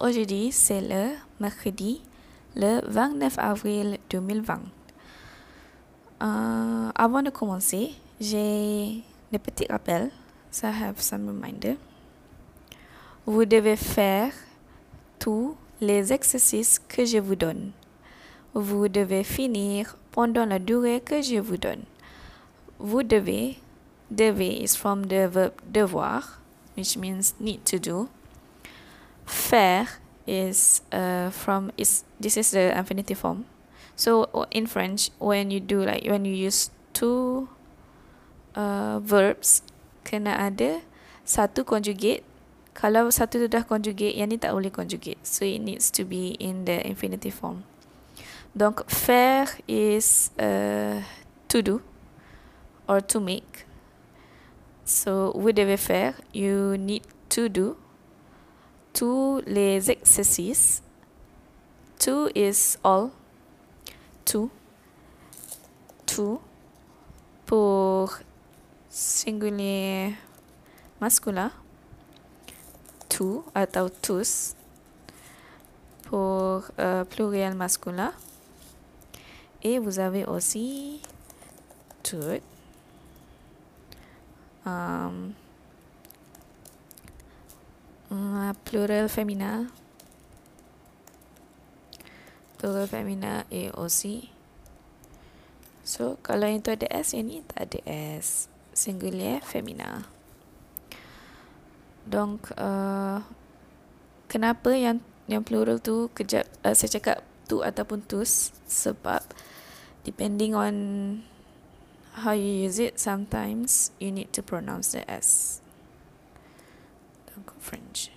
Aujourd'hui, c'est le mercredi, le 29 avril 2020. Euh, avant de commencer, j'ai des petits rappels. So I have some reminder. Vous devez faire tous les exercices que je vous donne. Vous devez finir pendant la durée que je vous donne. Vous devez, devez is from the verb devoir, which means need to do. Faire is uh, from is this is the infinitive form. So in French, when you do like when you use two uh, verbs, kena ada satu conjugate. Kalau satu tu dah conjugate, yang ni tak boleh conjugate. So it needs to be in the infinitive form. Donc faire is uh, to do or to make. So vous devez faire, you need to do tous les exercices. Two is all. Two. Two. Pour singulier masculin. Two atau tous. Pour euh, pluriel masculin. Et vous avez aussi tout. Um, uh, plural féminin. Plural féminin et aussi. So, kalau yang tu ada S, yang ni tak ada S. Singulier féminin. Donc, uh, kenapa yang yang plural tu kejap uh, saya cakap tu ataupun tus sebab depending on how you use it sometimes you need to pronounce the S. French.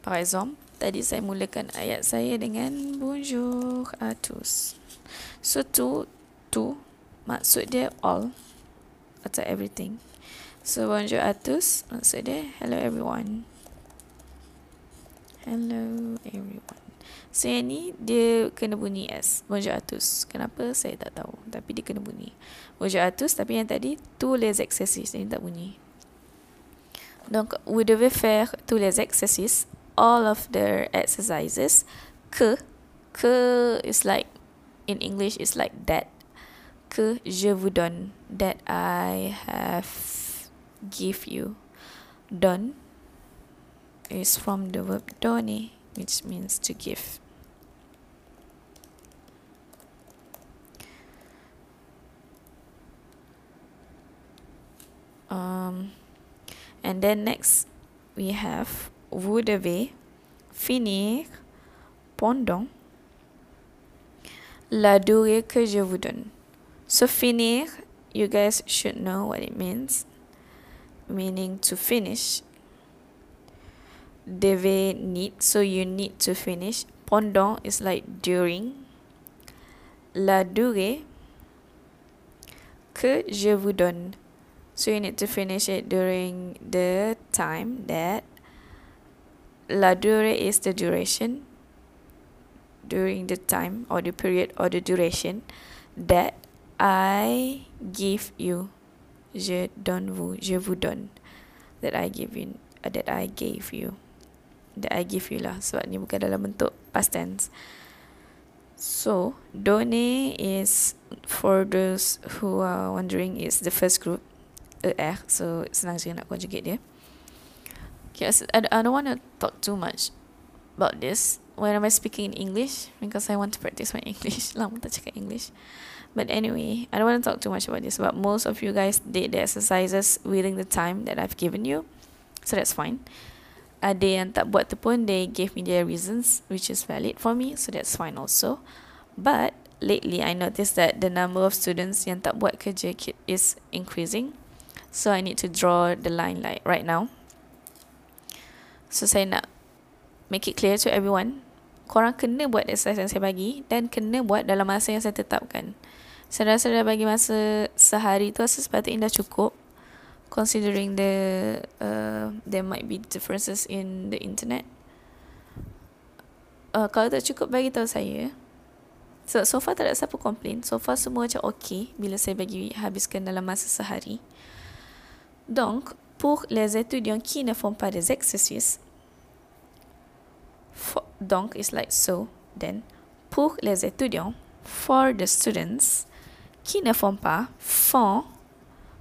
Par exemple, tadi saya mulakan ayat saya dengan bonjour à tous. So to to maksud dia all atau everything. So bonjour à tous maksud dia hello everyone. Hello everyone. So yang ni dia kena bunyi S. Bonjour à tous. Kenapa saya tak tahu. Tapi dia kena bunyi. Bonjour à tous. Tapi yang tadi tous les exercices. Ini tak bunyi. Donc, vous devez faire tous les exercices, all of the exercises. Que, que is like, in English, is like that. Que je vous donne, that I have give you. Donne is from the verb donner, which means to give. Um, And then next we have devez finir pendant la durée que je vous donne. So finir, you guys should know what it means. Meaning to finish. Devez need, so you need to finish. Pendant is like during. La durée que je vous donne. So you need to finish it during the time that la durée is the duration during the time or the period or the duration that I give you. Je donne vous, je vous donne. That I give you, uh, that I gave you. That I give you lah. Sebab ni bukan dalam bentuk past tense. So, donner is for those who are wondering is the first group ER so senang je nak conjugate dia. Okay, I, I don't want to talk too much about this. When am I speaking in English? Because I want to practice my English. Lama tak cakap English. But anyway I don't want to talk too much about this. But most of you guys did the exercises within the time that I've given you. So that's fine. Ada yang tak buat tu pun they gave me their reasons which is valid for me. So that's fine also. But lately I noticed that the number of students yang tak buat kerja is increasing So I need to draw the line like right now. So saya nak make it clear to everyone. Korang kena buat exercise yang saya bagi dan kena buat dalam masa yang saya tetapkan. Saya rasa dah bagi masa sehari tu rasa sepatutnya dah cukup. Considering the uh, there might be differences in the internet. Uh, kalau tak cukup bagi tahu saya. So, so far tak ada siapa komplain. So far semua macam okay bila saya bagi habiskan dalam masa sehari. Donc, pour les étudiants qui ne font pas des exercices, donc is like so. Then, pour les étudiants, for the students, qui ne font pas, font,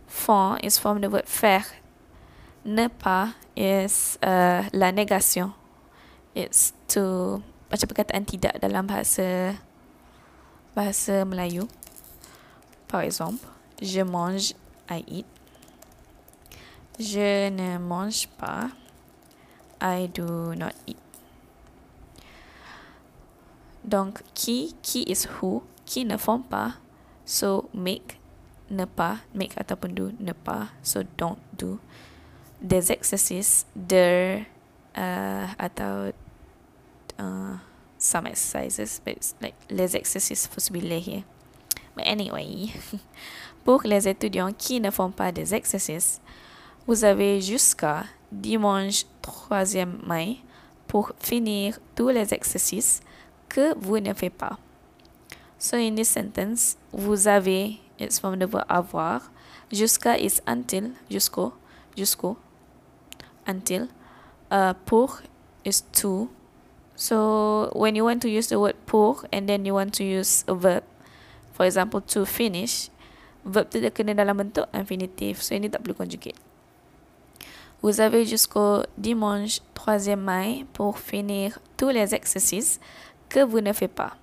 font is from the word faire. Ne pas is uh, la négation. It's to, macam perkataan tidak dalam bahasa bahasa Melayu. Par exemple, je mange, I eat. Je ne mange pas, I do not eat. Donc, qui, qui is who, qui ne font pas, so make, ne pas, make ataupun do, ne pas, so don't do. Des exercices, der, uh, atau uh, some exercises, but it's like les exercices to be les here. But anyway, pour les étudiants qui ne font pas des exercices, vous avez jusqu'à dimanche 3e mai pour finir tous les exercices que vous ne faites pas. So in this sentence, vous avez, it's from the verb avoir, jusqu'à is until, jusqu'au, jusqu'au, until, uh, pour is to. So when you want to use the word pour and then you want to use a verb, for example, to finish, verb tu dia kena dalam bentuk infinitive. So ini tak perlu conjugate. Vous avez jusqu'au dimanche 3e mai pour finir tous les exercices que vous ne faites pas.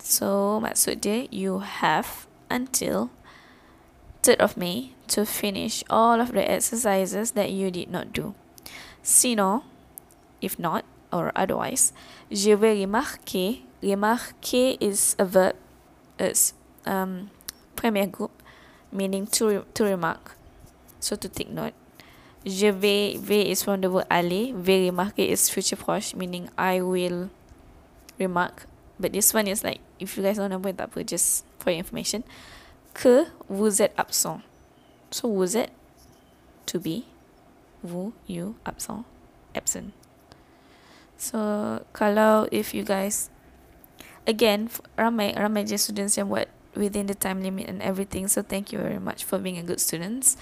So, maksud dia, you have until 3rd of May to finish all of the exercises that you did not do. Sinon, if not, or otherwise, je vais remarquer. Remarquer is a verb. It's um, premier group, meaning to, to remark. So, to take note. Je vais, vais is from the word aller. Vais remarquer is future proche, meaning I will remark. But this one is like, if you guys don't know what that put, just for your information. Que vous êtes absent. So vous êtes to be. Vous, you, absent, absent. So kalau if you guys, again, ramai ramai je students yang buat within the time limit and everything. So thank you very much for being a good students.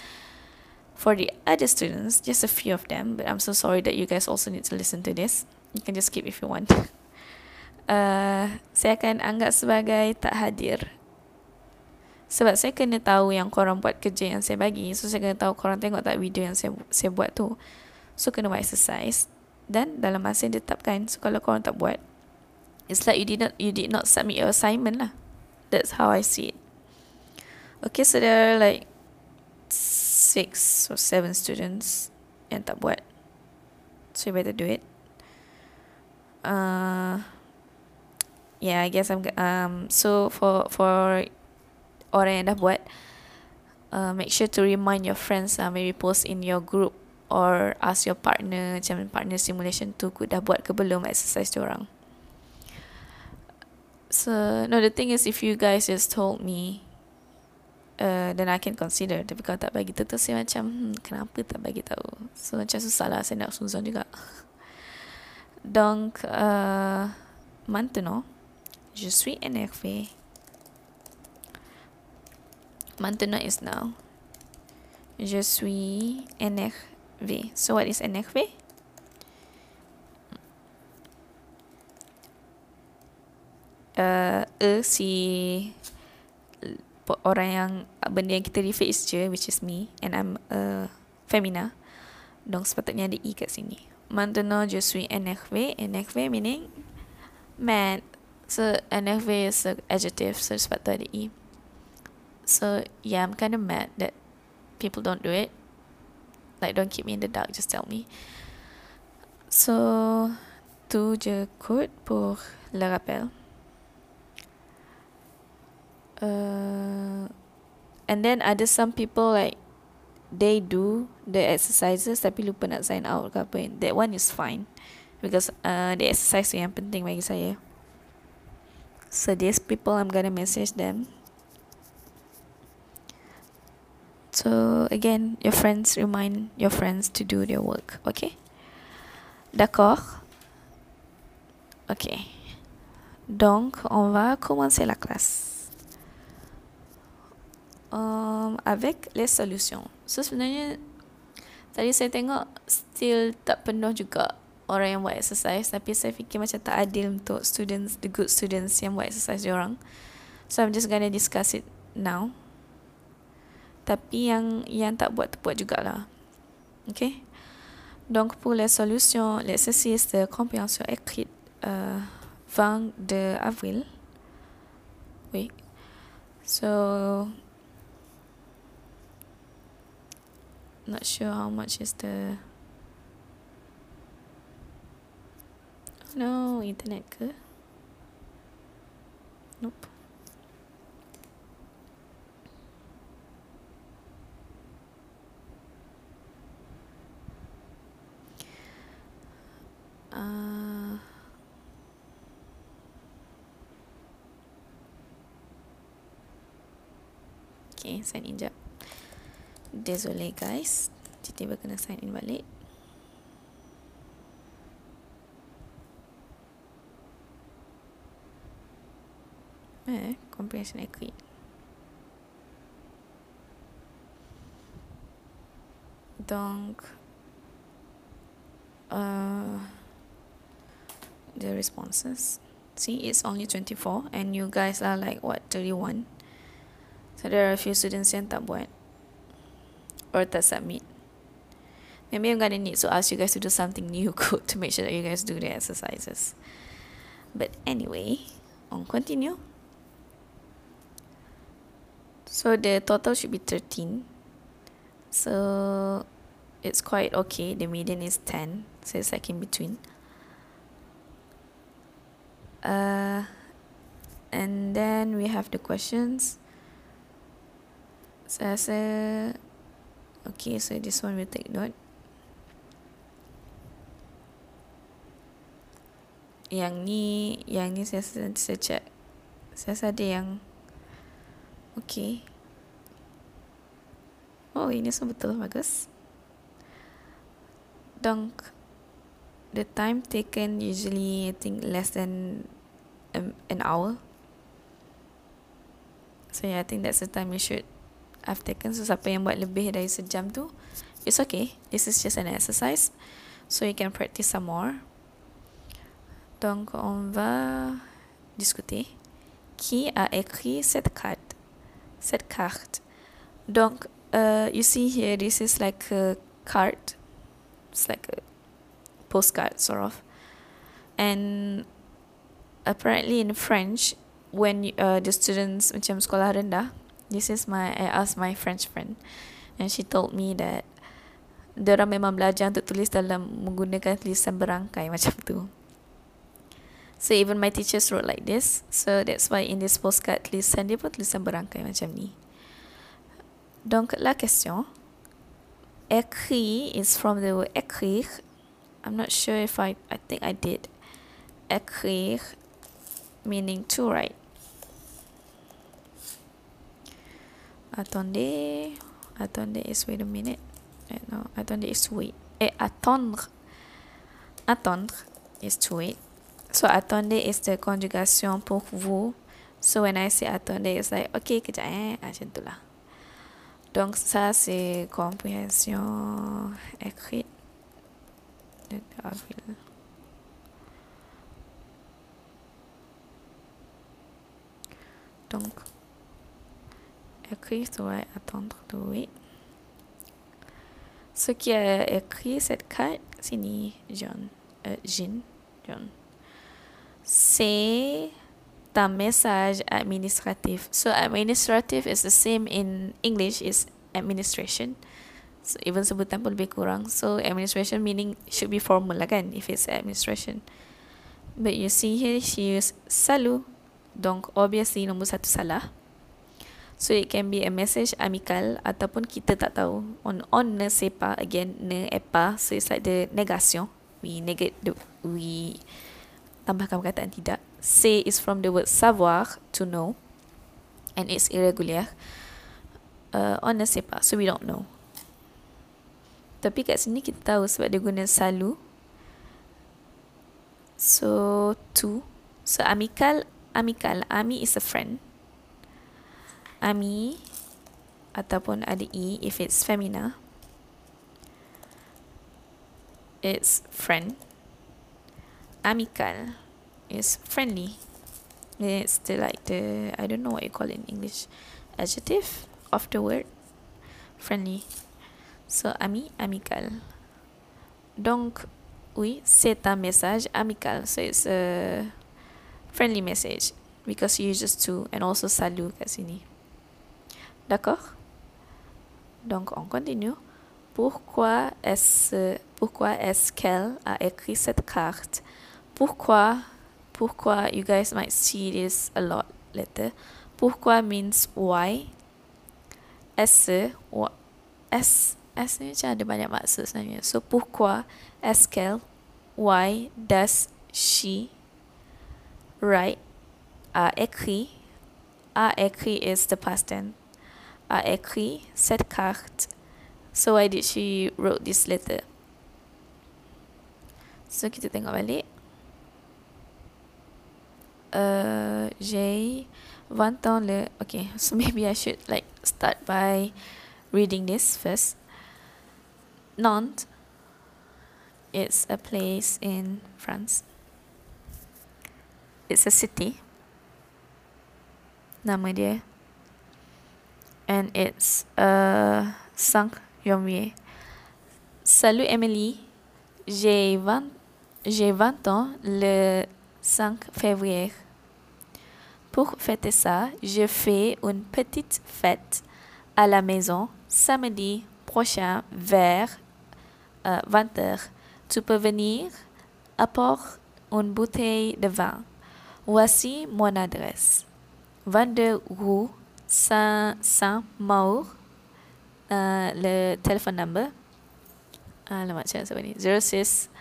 For the other students, just a few of them, but I'm so sorry that you guys also need to listen to this. You can just skip if you want. Uh, saya akan anggap sebagai tak hadir. Sebab saya kena tahu yang korang buat kerja yang saya bagi. So, saya kena tahu korang tengok tak video yang saya saya buat tu. So, kena buat exercise. Dan dalam masa yang ditetapkan. So, kalau korang tak buat, it's like you did not, you did not submit your assignment lah. That's how I see it. Okay, so there are like six or seven students yang tak buat. So you better do it. Uh, yeah, I guess I'm um so for for orang yang dah buat uh, make sure to remind your friends uh, maybe post in your group or ask your partner macam partner simulation tu dah buat ke belum exercise dia orang. So no the thing is if you guys just told me uh, then I can consider. Tapi kalau tak bagi tu tu saya macam hmm, kenapa tak bagi tahu? So macam susah lah. Saya nak suzon juga. Donc uh, maintenant je suis énervé maintenant is now. Je suis énervé so what is énervé uh, e si orang yang benda yang kita refer je which is me and I'm a femina. Donc sepatutnya ada e kat sini. Maintenant je suis énervé énervé meaning mad so énervé is an adjective so sepatutnya ada e. So yeah I'm kind of mad that people don't do it. Like don't keep me in the dark just tell me. So tu je quote pour le rappel uh, and then ada some people like they do the exercises tapi lupa nak sign out ke apa. That one is fine. Because uh, the exercise yang penting bagi saya. So these people I'm gonna message them. So again your friends remind your friends to do their work okay? D'accord. Ok donc on va commencer la classe um, avec les solutions. So sebenarnya tadi saya tengok still tak penuh juga orang yang buat exercise. Tapi saya fikir macam tak adil untuk students the good students yang buat exercise orang. So I'm just gonna discuss it now. Tapi yang yang tak buat tu buat jugalah. Okay? Donc pour les solutions l'exercice de compréhension écrite euh, 20 de avril. Oui. So not sure how much is the No, internet ke? Nope. Uh, okay, sign in jap. Désolé guys. Tiba-tiba kena sign in eh, comprehension accurate. Donc, uh, the responses. See, it's only 24 and you guys are like, what, 31? So there are a few students yang tak buat or tak submit. Maybe I'm gonna need to ask you guys to do something new code to make sure that you guys do the exercises. But anyway, on continue. So the total should be 13. So it's quite okay. The median is 10. So it's like in between. Uh, and then we have the questions. So I say, okay, so this one will take note. Yang ni, yang ni saya, saya check. Saya ada yang Okay. Oh, ini semua betul. Bagus. Donc, the time taken usually I think less than um, an hour. So yeah, I think that's the time you should have taken. So siapa yang buat lebih dari sejam tu, it's okay. This is just an exercise. So you can practice some more. Donc, on va discuter. Qui a écrit cette carte? cette carte. Donc, uh, you see here, this is like a card. It's like a postcard, sort of. And apparently in French, when uh, the students macam sekolah rendah, this is my, I asked my French friend. And she told me that Diorang memang belajar untuk tulis dalam menggunakan tulisan berangkai macam tu. So even my teachers wrote like this. So that's why in this postcard tulisan dia pun tulisan berangkai macam ni. Donc la question. Écrit is from the word écrire. I'm not sure if I, I think I did. Écrire meaning to write. Attendez. Attendez wait a minute. Eh, no, attendez is wait. Eh, attendre. Attendre is to wait. So attendez is the conjugation pour vous. So when I say attendez, it's like, ok, kejap eh, macam tu lah. Donc ça c'est compréhension écrite. Donc, écrit doit attendre oui. Ce qui a écrit cette carte, c'est John, euh, Jean, John c'est un message administratif. So administrative is the same in English is administration. So even sebutan pun lebih kurang. So administration meaning should be formal lah kan if it's administration. But you see here she use salu. Donc obviously nombor satu salah. So it can be a message amical ataupun kita tak tahu. On on ne sepa again ne epa. So it's like the negation. We negate the we tambahkan perkataan tidak. Say is from the word savoir, to know. And it's irregular. Uh, on ne pas. So we don't know. Tapi kat sini kita tahu sebab dia guna salu. So, to. So, amical. Amical. Ami is a friend. Ami ataupun ada e if it's femina. It's friend. amical is friendly. It's the like the I don't know what you call it in English. Adjective of the word friendly. So ami amical. Donc oui, c'est un message amical. So it's a friendly message because you use just to and also salut kat sini. D'accord? Donc on continue. Pourquoi est-ce pourquoi est-ce qu'elle a écrit cette carte? Pourquoi pourquoi you guys might see this a lot later? Pourquoi means why? Est-ce S S ada banyak maksud. So pourquoi est-ce qu'elle why does she write a écrit? A écrit is the past tense a écrit cette carte so why did she wrote this letter? So kita tengok balik. Uh, j'ai 20 ans le okay so maybe I should like start by reading this first. Nantes. It's a place in France. It's a city. Nama dia and it's uh, 5 janvier Salut Emily. J'ai 20 j'ai 20 ans le 5 février. Pour fêter ça je fais une petite fête à la maison samedi prochain vers euh, 20h tu peux venir apporte une bouteille de vin. Voici mon adresse. 22 rue Saint-Maur uh, le téléphone number. Alamak macam apa ni 06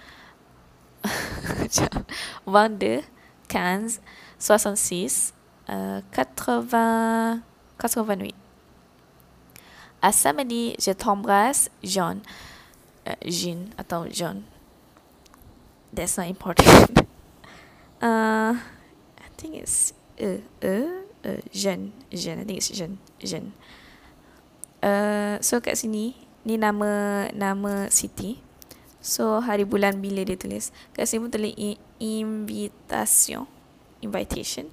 22 15 66 uh, 80 88 à samedi je t'embrasse John. Uh, Jean. Atau John. That's not important. Uh, I think it's uh, uh, uh, Jean. Jean I think it's Jean. Jean. Uh, so kat sini ni nama nama city so hari bulan bila dia tulis? Kat sini pun tulis invitation. Invitation.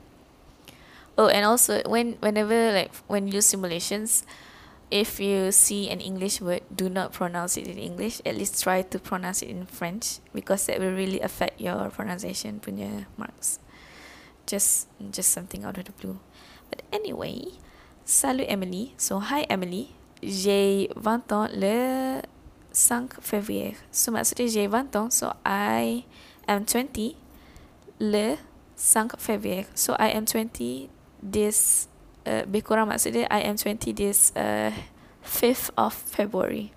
Oh and also when whenever like when you simulations if you see an English word do not pronounce it in English. At least try to pronounce it in French because that will really affect your pronunciation punya marks. Just just something out of the blue But anyway, salut Emily. So hi Emily. J'ai 20 ans le 5 février. So maksudnya j'ai 20 ans. So I am 20 le 5 février. So I am 20 this uh, lebih kurang maksudnya I am 20 this uh, 5th of February.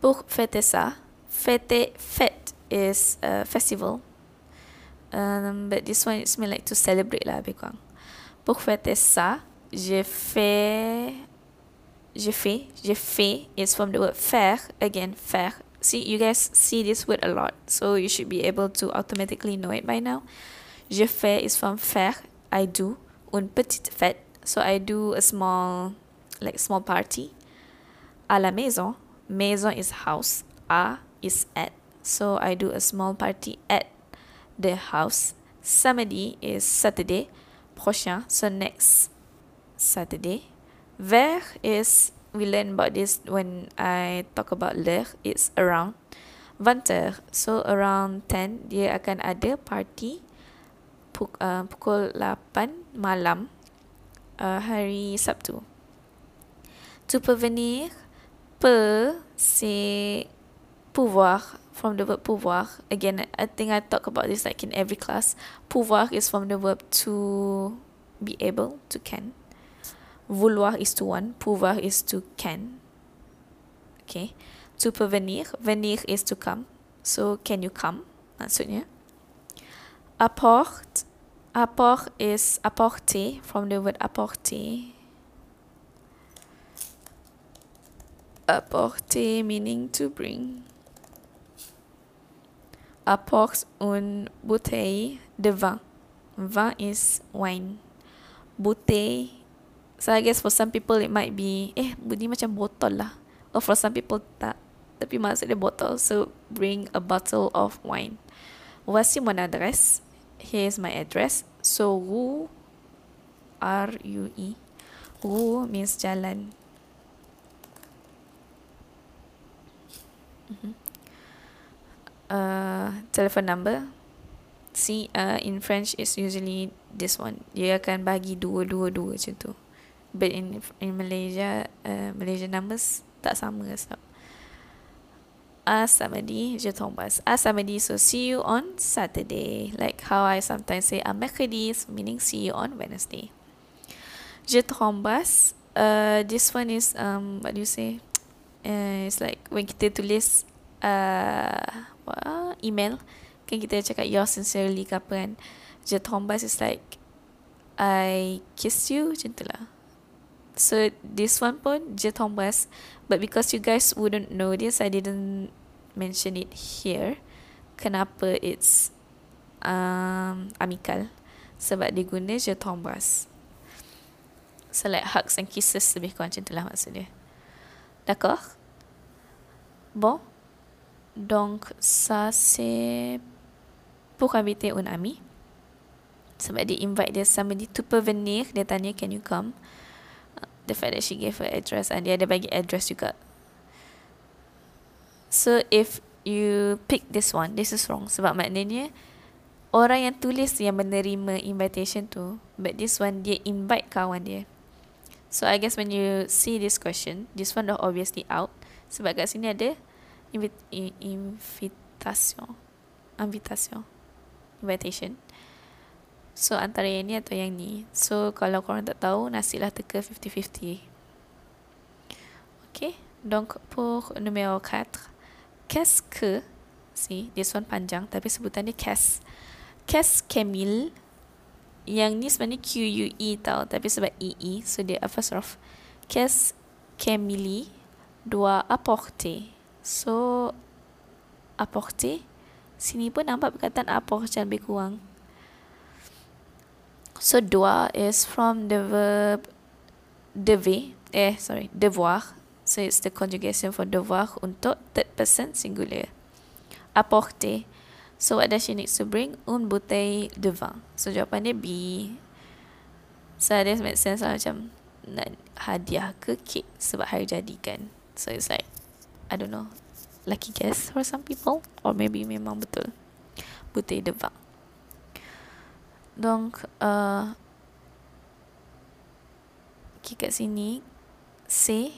Pour fêter ça, fêter, fête is a festival. Um, but this one is meant like to celebrate lah lebih kurang. Pour fêter ça, j'ai fait, j'ai fait, j'ai fait is from the word faire, again, faire. See, you guys see this word a lot, so you should be able to automatically know it by now. Je fais is from faire, I do. Une petite fête, so I do a small, like small party. À la maison, maison is house, à is at. So I do a small party at the house. Samedi is Saturday prochain, so next Saturday. Vers is, we learn about this when I talk about l'heure, it's around. 20 so around 10, dia akan ada party puk, uh, pukul 8 malam uh, hari Sabtu. To prevenir, pe, c'est pouvoir from the verb pouvoir. Again, I think I talk about this like in every class. Pouvoir is from the verb to be able, to can. Vouloir is to want, pouvoir is to can. Okay. To prevenir, venir is to come. So, can you come? Maksudnya. Apport, apport is apporter from the word apporter. Apporter meaning to bring apporte une bouteille de vin. Vin is wine. Bouteille. So I guess for some people it might be, eh, bunyi macam botol lah. Or for some people tak. Tapi maksud dia botol. So bring a bottle of wine. Voici mon adresse. Here's my address. So rue R U E. Rue means jalan. Mm-hmm. Uh, telephone number. See, uh, in French it's usually this one. Dia akan bagi dua dua dua macam tu. But in in Malaysia, uh, Malaysian numbers tak sama sebab à samedi, je t'embrasse. À samedi, so see you on Saturday. Like how I sometimes say mercredi, meaning see you on Wednesday. Je t'embrasse. Uh, this one is um what do you say? Uh, it's like when kita tulis uh, what, email, kan kita cakap yours sincerely ke apa kan. Je t'embrasse is like I kiss you macam tu lah. So this one pun je t'embrasse. But because you guys wouldn't know this, I didn't mention it here kenapa it's um, amical sebab dia guna je tombas so like hugs and kisses lebih kurang macam itulah maksud dia d'accord bon donc ça c'est pour inviter un ami sebab dia invite dia somebody to venir dia tanya can you come the fact that she gave her address and dia ada bagi address juga So if you pick this one, this is wrong. Sebab maknanya orang yang tulis yang menerima invitation tu, but this one dia invite kawan dia. So I guess when you see this question, this one dah obviously out. Sebab kat sini ada invit invitation. Invitation. Invitation. So antara yang ni atau yang ni. So kalau korang tak tahu, nasilah teka 50-50. Okay. Donc pour numéro 4, Kes ke See This one panjang Tapi sebutan dia Kes Kes Camille Yang ni sebenarnya Q-U-E tau Tapi sebab E-E So dia apostrophe Kes Camille Dua apporter So Apporter Sini pun nampak perkataan apporter lebih kurang So dua is from the verb Dever Eh sorry Devoir So it's the conjugation for devoir untuk third person singular. Apporter. So what does she need to bring? Un bouteille de vin. So jawapan dia B. So this makes sense lah macam nak hadiah ke kek sebab hari jadi kan. So it's like, I don't know, lucky guess for some people. Or maybe memang betul. Bouteille de vin. Donc, uh, okay, kat sini, C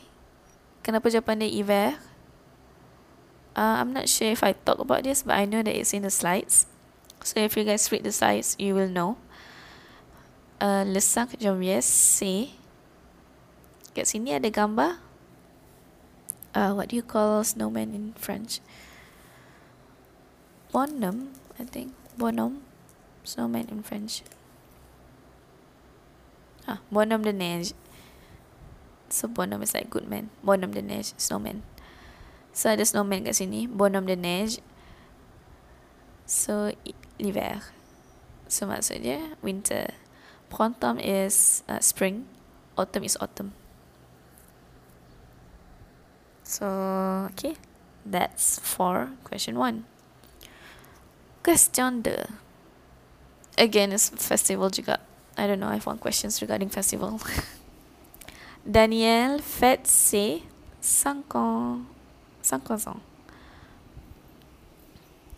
Kenapa jawapan dia hiver? Uh, I'm not sure if I talk about this, but I know that it's in the slides. So if you guys read the slides, you will know. Uh, le 5 janvier, c'est... Kat sini ada gambar. Uh, what do you call snowman in French? Bonhomme, I think. Bonhomme. Snowman in French. Ah, bonhomme de neige. So bonhomme is like good man. Bonhomme de neige, snowman. So ada snowman kat sini. Bonhomme de neige. So l'hiver. So maksudnya winter. Printemps is uh, spring. Autumn is autumn. So okay. That's for question one. Question two. Again, it's festival juga. I don't know. I found questions regarding festival. Daniel fête ses 5 ans. 50 ans.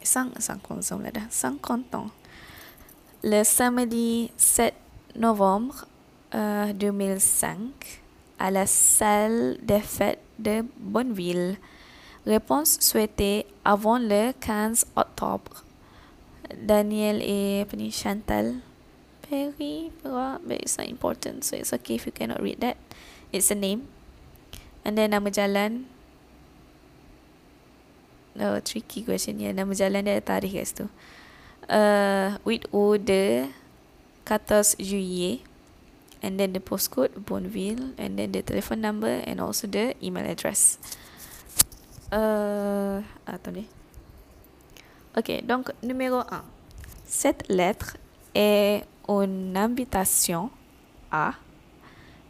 50 ans là, 50 ans. Le samedi 7 novembre euh, 2005 à la salle des fêtes de Bonneville. Réponse souhaitée avant le 15 octobre. Daniel et Chantal Perry, but it's not important, so it's okay if you cannot read that. It's a name. And then nama jalan. Oh, tricky question ya. Nama jalan dia tarikh kat situ. Uh, with order 14 juillet. And then the postcode Bonneville. And then the telephone number and also the email address. Uh, attendez. Ok, donc numéro 1. Cette lettre est une invitation à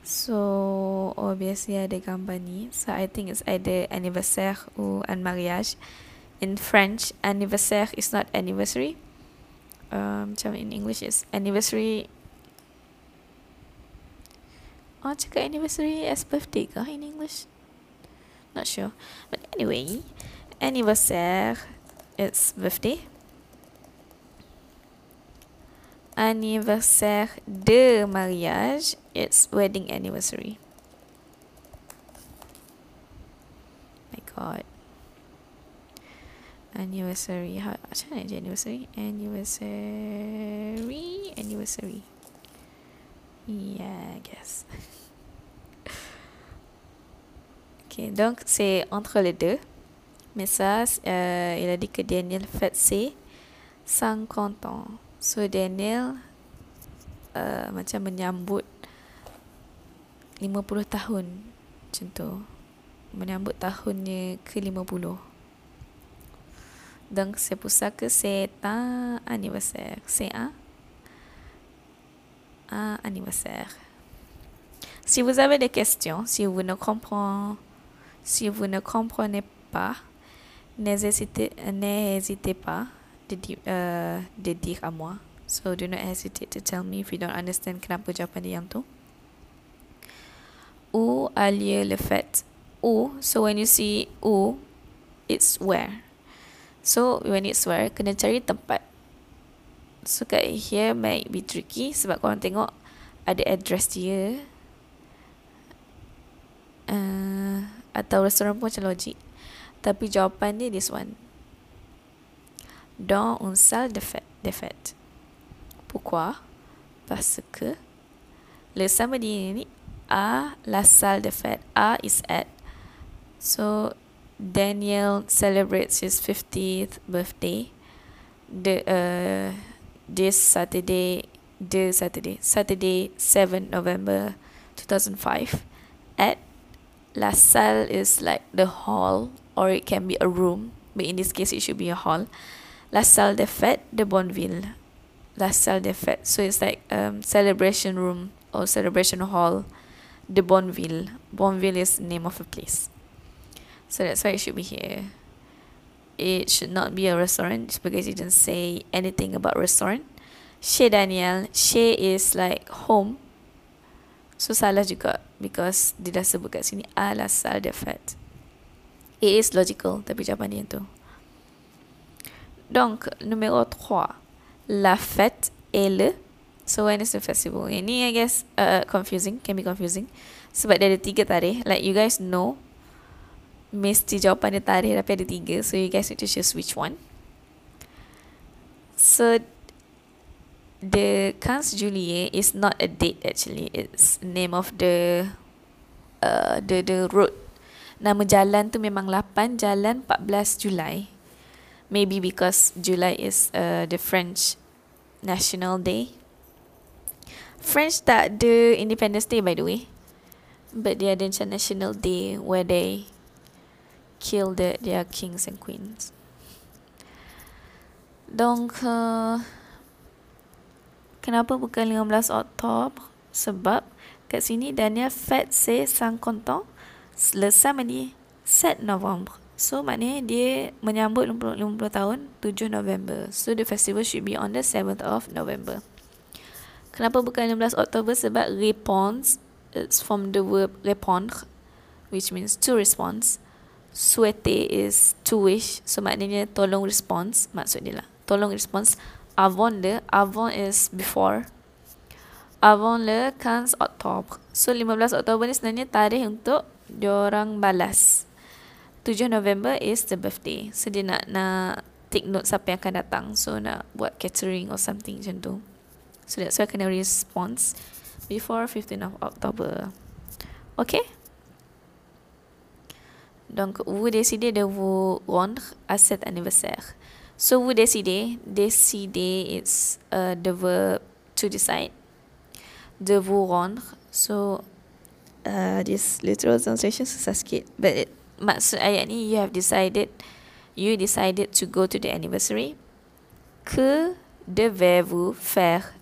So obviously ada gambar ni. So I think it's either anniversaire or un mariage. In French, anniversaire is not anniversary. um, in English is anniversary Oh, cakap anniversary as birthday ke in English? Not sure. But anyway, anniversaire, it's birthday. Anniversaire de mariage, it's wedding anniversary. My God. Anniversary. How, macam mana anniversary? Anniversary. Anniversary. Yeah, I guess. ok, donc c'est entre les deux. Mais ça, euh, il a dit que Daniel fête ses 50 ans. So Daniel uh, macam menyambut 50 tahun macam tu. Menyambut tahunnya ke-50. Donc c'est pour ça que c'est un anniversaire. C'est un anniversaire. Si vous avez des questions, si vous ne comprenez, si vous ne comprenez pas, n'hésitez, n'hésitez pas de, uh, de dire à moi. So do not hesitate to tell me if you don't understand kenapa jawapan dia yang. Où a lieu le fête? Où, so when you see où, it's where. So when it's where, kena cari tempat So kat here might be tricky sebab korang tengok ada address dia. Uh, atau restoran pun macam logik. Tapi jawapan dia this one. Dans une salle de fête. De fête. Pourquoi? Parce que le samedi ni à la salle de fête. A is at. So Daniel celebrates his 50th birthday. The uh, this Saturday, the Saturday, Saturday, 7 November 2005 at La Salle is like the hall or it can be a room, but in this case it should be a hall. La Salle de Fête de Bonneville. La Salle de Fête. So it's like um celebration room or celebration hall de Bonneville. Bonneville is the name of a place. So that's why it should be here it should not be a restaurant because it didn't say anything about restaurant. Chez Daniel, chez is like home. So salah juga because dia dah sebut kat sini à la salle de fête. It is logical tapi jawapan dia tu. Donc, numéro 3. La fête est le So when is the festival? Ini I guess uh, confusing, can be confusing. Sebab dia ada tiga tarikh. Like you guys know mesti jawapan dia tarikh tapi ada tiga. So you guys need to choose which one. So the 15 juillet is not a date actually. It's name of the uh, the the road. Nama jalan tu memang 8 jalan 14 Julai. Maybe because July is uh, the French National Day. French tak ada Independence Day by the way. But dia ada macam National Day where they kill the, their kings and queens. Donc, uh, kenapa bukan 15 Oktober? Sebab kat sini Daniel fête ses 50 ans le samedi 7 November. So maknanya dia menyambut 50, 50 tahun 7 November. So the festival should be on the 7th of November. Kenapa bukan 15 Oktober? Sebab réponse it's from the verb répondre which means to respond souhaiter is to wish so maknanya tolong response maksud dia lah. Tolong response avant le avant is before. Avant le 15 Oktober so 15 Oktober ni sebenarnya tarikh untuk diorang balas. 7 November is the birthday. So dia nak nak take note siapa yang akan datang. So nak buat catering or something macam tu. So that's why kena response before 15 of October. Okay Donc, vous décidez de vous rendre à cet anniversaire. So, vous décidez, décider is uh, the verb to decide. De vous rendre. So, uh, this literal translation susah sikit. But it, maksud ayat ni, you have decided, you decided to go to the anniversary. Que devez-vous faire?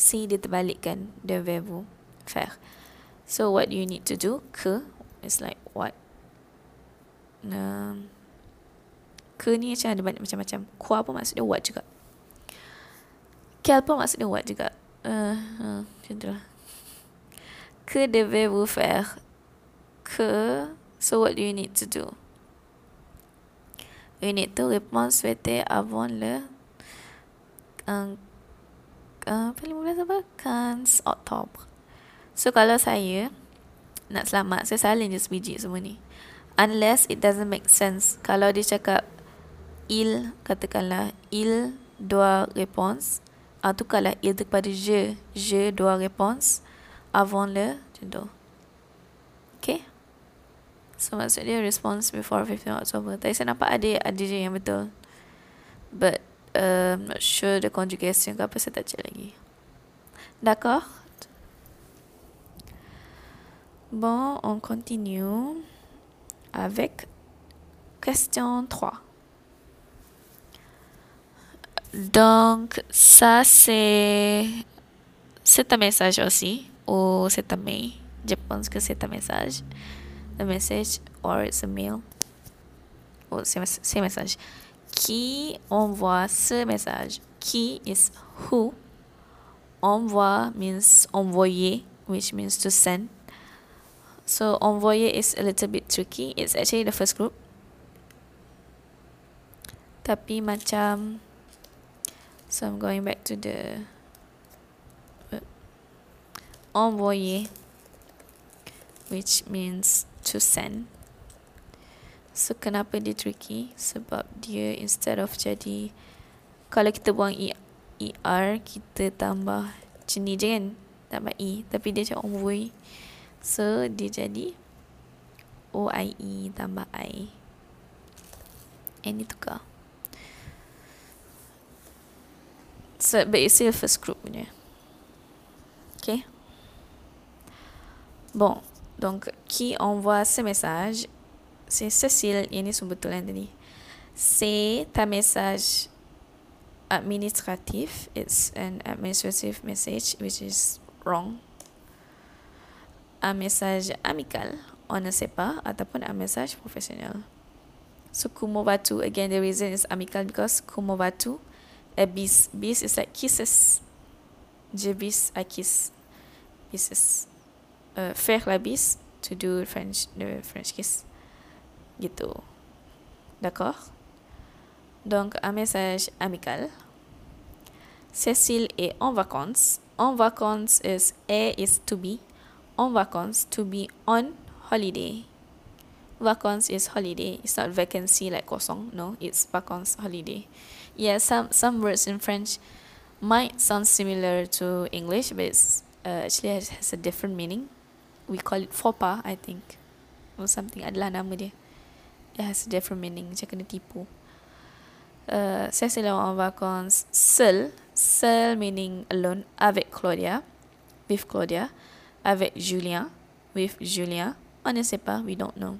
Si dia terbalikkan, devez-vous faire. So, what you need to do? Que is like um, ke ni macam ada banyak macam-macam kuah pun maksudnya what juga Quel pun maksudnya what juga. Uh, uh, macam tu lah. Que devez-vous faire? Que, so what do you need to do? You need to répondre souhaiter avant le uh, uh, 15 apa? 15 Oktober. So kalau saya nak selamat, saya salin je sebiji semua ni. Unless it doesn't make sense. Kalau dia cakap il, katakanlah il doit réponse, ah, tukarlah il kepada je. Je doit réponse avant le, tu. Okay? So dia response before 15 October. Tadi saya nampak ada ada je yang betul. But uh, not sure the conjugation ke apa saya tak cek lagi. D'accord? Bon, on continue avec question 3. Donc, ça c'est c'est un message aussi ou c'est un mail? Je pense que c'est un message. a message or it's a mail. Ou c'est un message. Qui envoie ce message? Qui is who? Envoie means envoyer, which means to send. So envoyer is a little bit tricky. It's actually the first group. Tapi macam So I'm going back to the envoyer which means to send. So kenapa dia tricky? Sebab dia instead of jadi kalau kita buang e, ER kita tambah jenis je kan tambah E tapi dia macam envoy so dia jadi O-I-E tambah I and ni tukar so but it's still first group punya okay bon Donc, qui envoie ce message, c'est Cécile, ini sebetulnya tadi. C'est un message administratif. It's an administrative message, which is wrong. Un message amical, on ne sait pas, ataupun un message professionnel. So, kumo batu, again, the reason is amical because kumo batu, a bis. Bis is like kisses. Je bis, I kiss. Kisses uh, faire la bise to do French the French kiss gitu d'accord? Donc un message amical Cécile est en vacances en vacances is a is to be en vacances to be on holiday. Vacances is holiday. It's not vacancy like kosong. No it's vacances holiday. Yeah some some words in french might sound similar to english but it's uh, actually has, has a different meaning. We call it faux pas I think or something. Adalah nama dia. It has a different meaning. Macam kena tipu. Uh, saya selalu en vacances. Seul seul meaning alone. Avec Claudia. With Claudia avec Julien with Julien. On ne sait pas we don't know.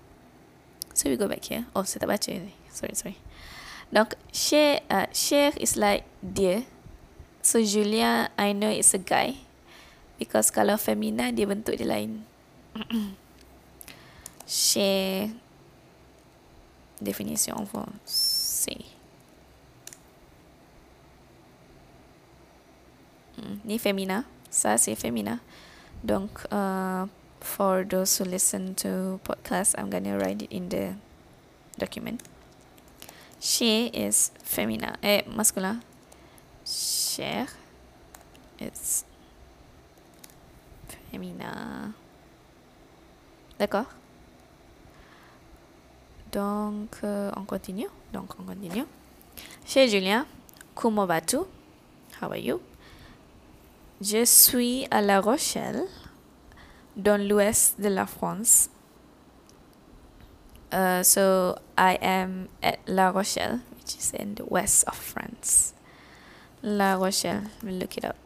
So we go back here. Oh tak baca ni sorry sorry. Donc cher uh, cher is like dear. So Julien I know it's a guy. Because kalau femina dia bentuk dia lain. Share définition français. Hmm, ni femina. Ça, c'est femina. Donc, uh, for those who listen to podcast, I'm to write it in the document. She is femina. Eh, masculin. Cher. It's femina. D'accord Donc, euh, on continue. Donc, on continue. Chez Julien, comment vas-tu? How are you? Je suis à La Rochelle, dans l'ouest de la France. Uh, so, I am at La Rochelle, which is in the west of France. La Rochelle, we'll look it up.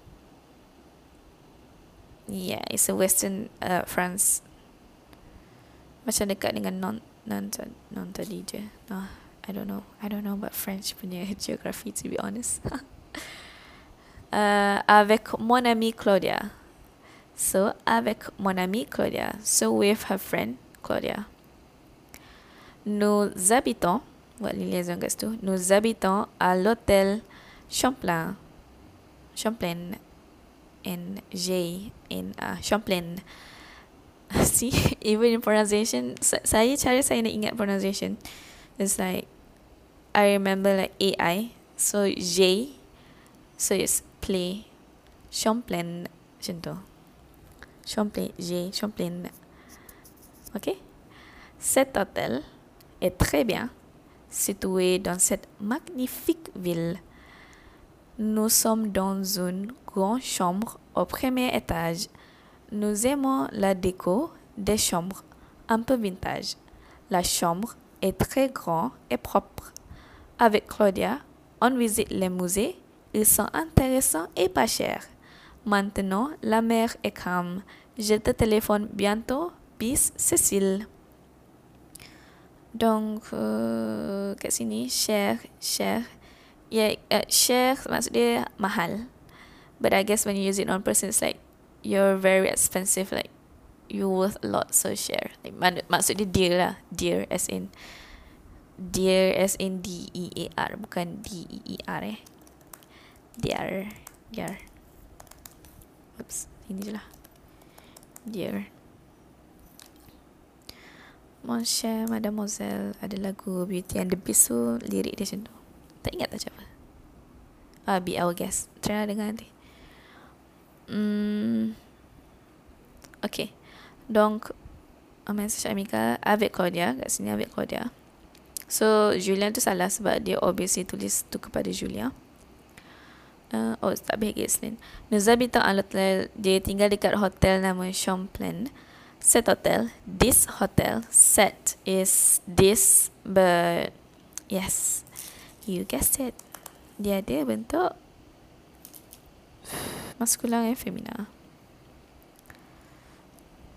Yeah, it's a western uh, France macam dekat dengan non non non tadi je. No, I don't know. I don't know about French punya geography to be honest. uh, avec mon ami Claudia. So avec mon ami Claudia. So with her friend Claudia. Nous habitons, what les tu? Nous habitons à l'hôtel Champlain. Champlain and J in uh, Champlain. See, even in pronunciation, saya cara saya nak ingat pronunciation. It's like I remember like AI, so J, so it's Champlain macam tu. Champlain, J, Champlain. Okay. Cet hôtel est très bien situé dans cette magnifique ville. Nous sommes dans une grande chambre au premier étage. Nous aimons la déco des chambres, un peu vintage. La chambre est très grande et propre. Avec Claudia, on visite les musées. Ils sont intéressants et pas chers. Maintenant, la mer est calme. Je te téléphone bientôt. Peace, Cécile. Donc, uh, kat sini, share, share. Yeah, uh, share maksud dia mahal. But I guess when you use it on person, it's like, you're very expensive, like, you worth a lot, so share. Like, mak- maksud dia dear lah. Dear as in, dear as in D-E-A-R, bukan D-E-E-R eh. Dear, dear. Oops, ini je lah. Dear. Mon mademoiselle ada lagu Beauty and the Beast tu lirik dia macam tu. Tak ingat tak siapa. Ah, be our guest. Try lah dengar nanti. Hmm. Okay. Donc, un message Amika avec Claudia. Kat sini avec Claudia. So, Julia tu salah sebab dia obviously tulis tu kepada Julia. Uh, oh, tak Gislin. Nous habitons à l'hôtel. Dia tinggal dekat hotel nama Champlain. Set hotel. This hotel set is this, but yes, you guessed it. Dia ada bentuk maskulin dan femina.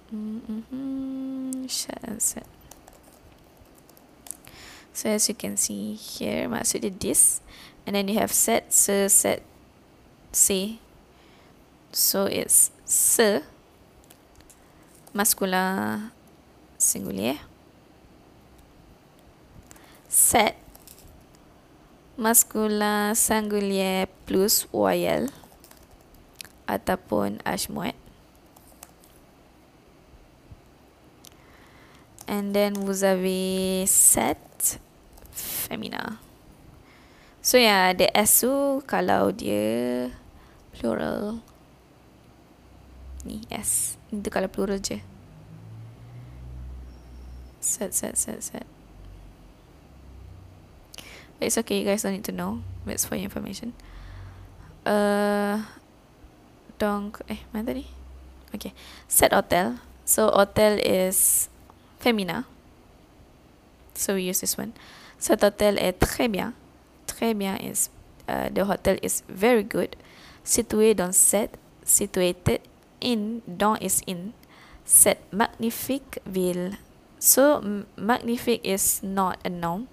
Mm-hmm. Set. So as you can see here, maksud dia this, and then you have set, se, set, se. So it's se masculin singulier. Set masculin singulier plus voyelle ataupun h muet. And then vous avez set femina. So yeah, the S tu kalau dia plural ni S. Itu kalau plural je. Set, set, set, set. But it's okay, you guys don't need to know. It's for your information. Uh, donc, eh, mana tadi? Okay. Set hotel. So, hotel is femina. So, we use this one. Set hotel est très bien. Très bien is, uh, the hotel is very good. Situé dans cette, situated in, dans is in. Set magnifique ville. So, magnifique is not a noun.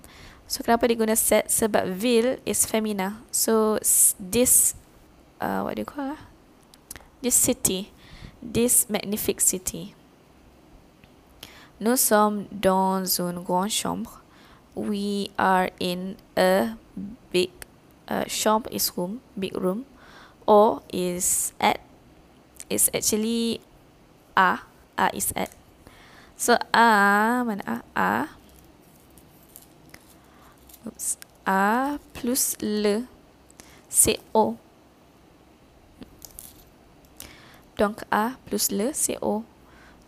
So, kenapa dia guna set? Sebab ville is femina. So, this, uh, what do you call it? This city. This magnifique city. Nous sommes dans une grande chambre. We are in a big uh, chambre is room, big room. Or is at is actually a. A is at. So a mana a? A. Oops. A plus le. C'est O. Donc A plus le, c'est O.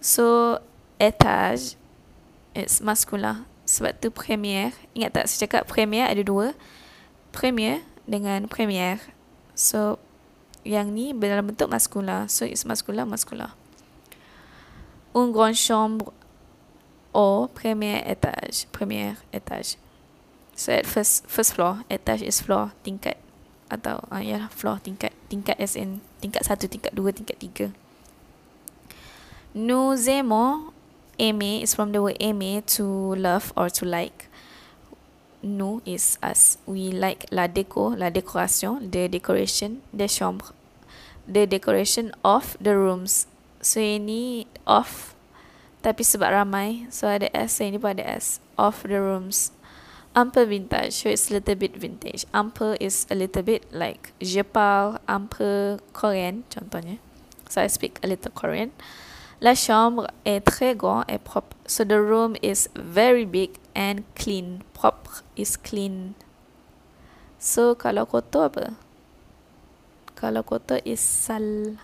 So, étage, it's masculin. Sebab tu première. Ingat tak saya cakap première ada dua. Première dengan première. So, yang ni dalam bentuk maskulin. So, it's masculin, masculin. Un grand chambre au premier étage. Premier étage. So, at first, first floor. Étage is floor, tingkat. Atau, uh, ya floor, tingkat. Tingkat as in tingkat satu, tingkat dua, tingkat tiga. Nous aimons aimer is from the word aimer to love or to like. Nous is us. We like la déco, la décoration, the decoration, the chambre, the decoration of the rooms. So ini of, tapi sebab ramai, so ada s. So ini pun ada s. Of the rooms. peu vintage so it's a little bit vintage peu is a little bit like je parle un peu coréen contohnya so I speak a little Korean La chambre est très grande et propre. So the room is very big and clean. Propre is clean. So kalau kotor apa? Kalau kotor is sal.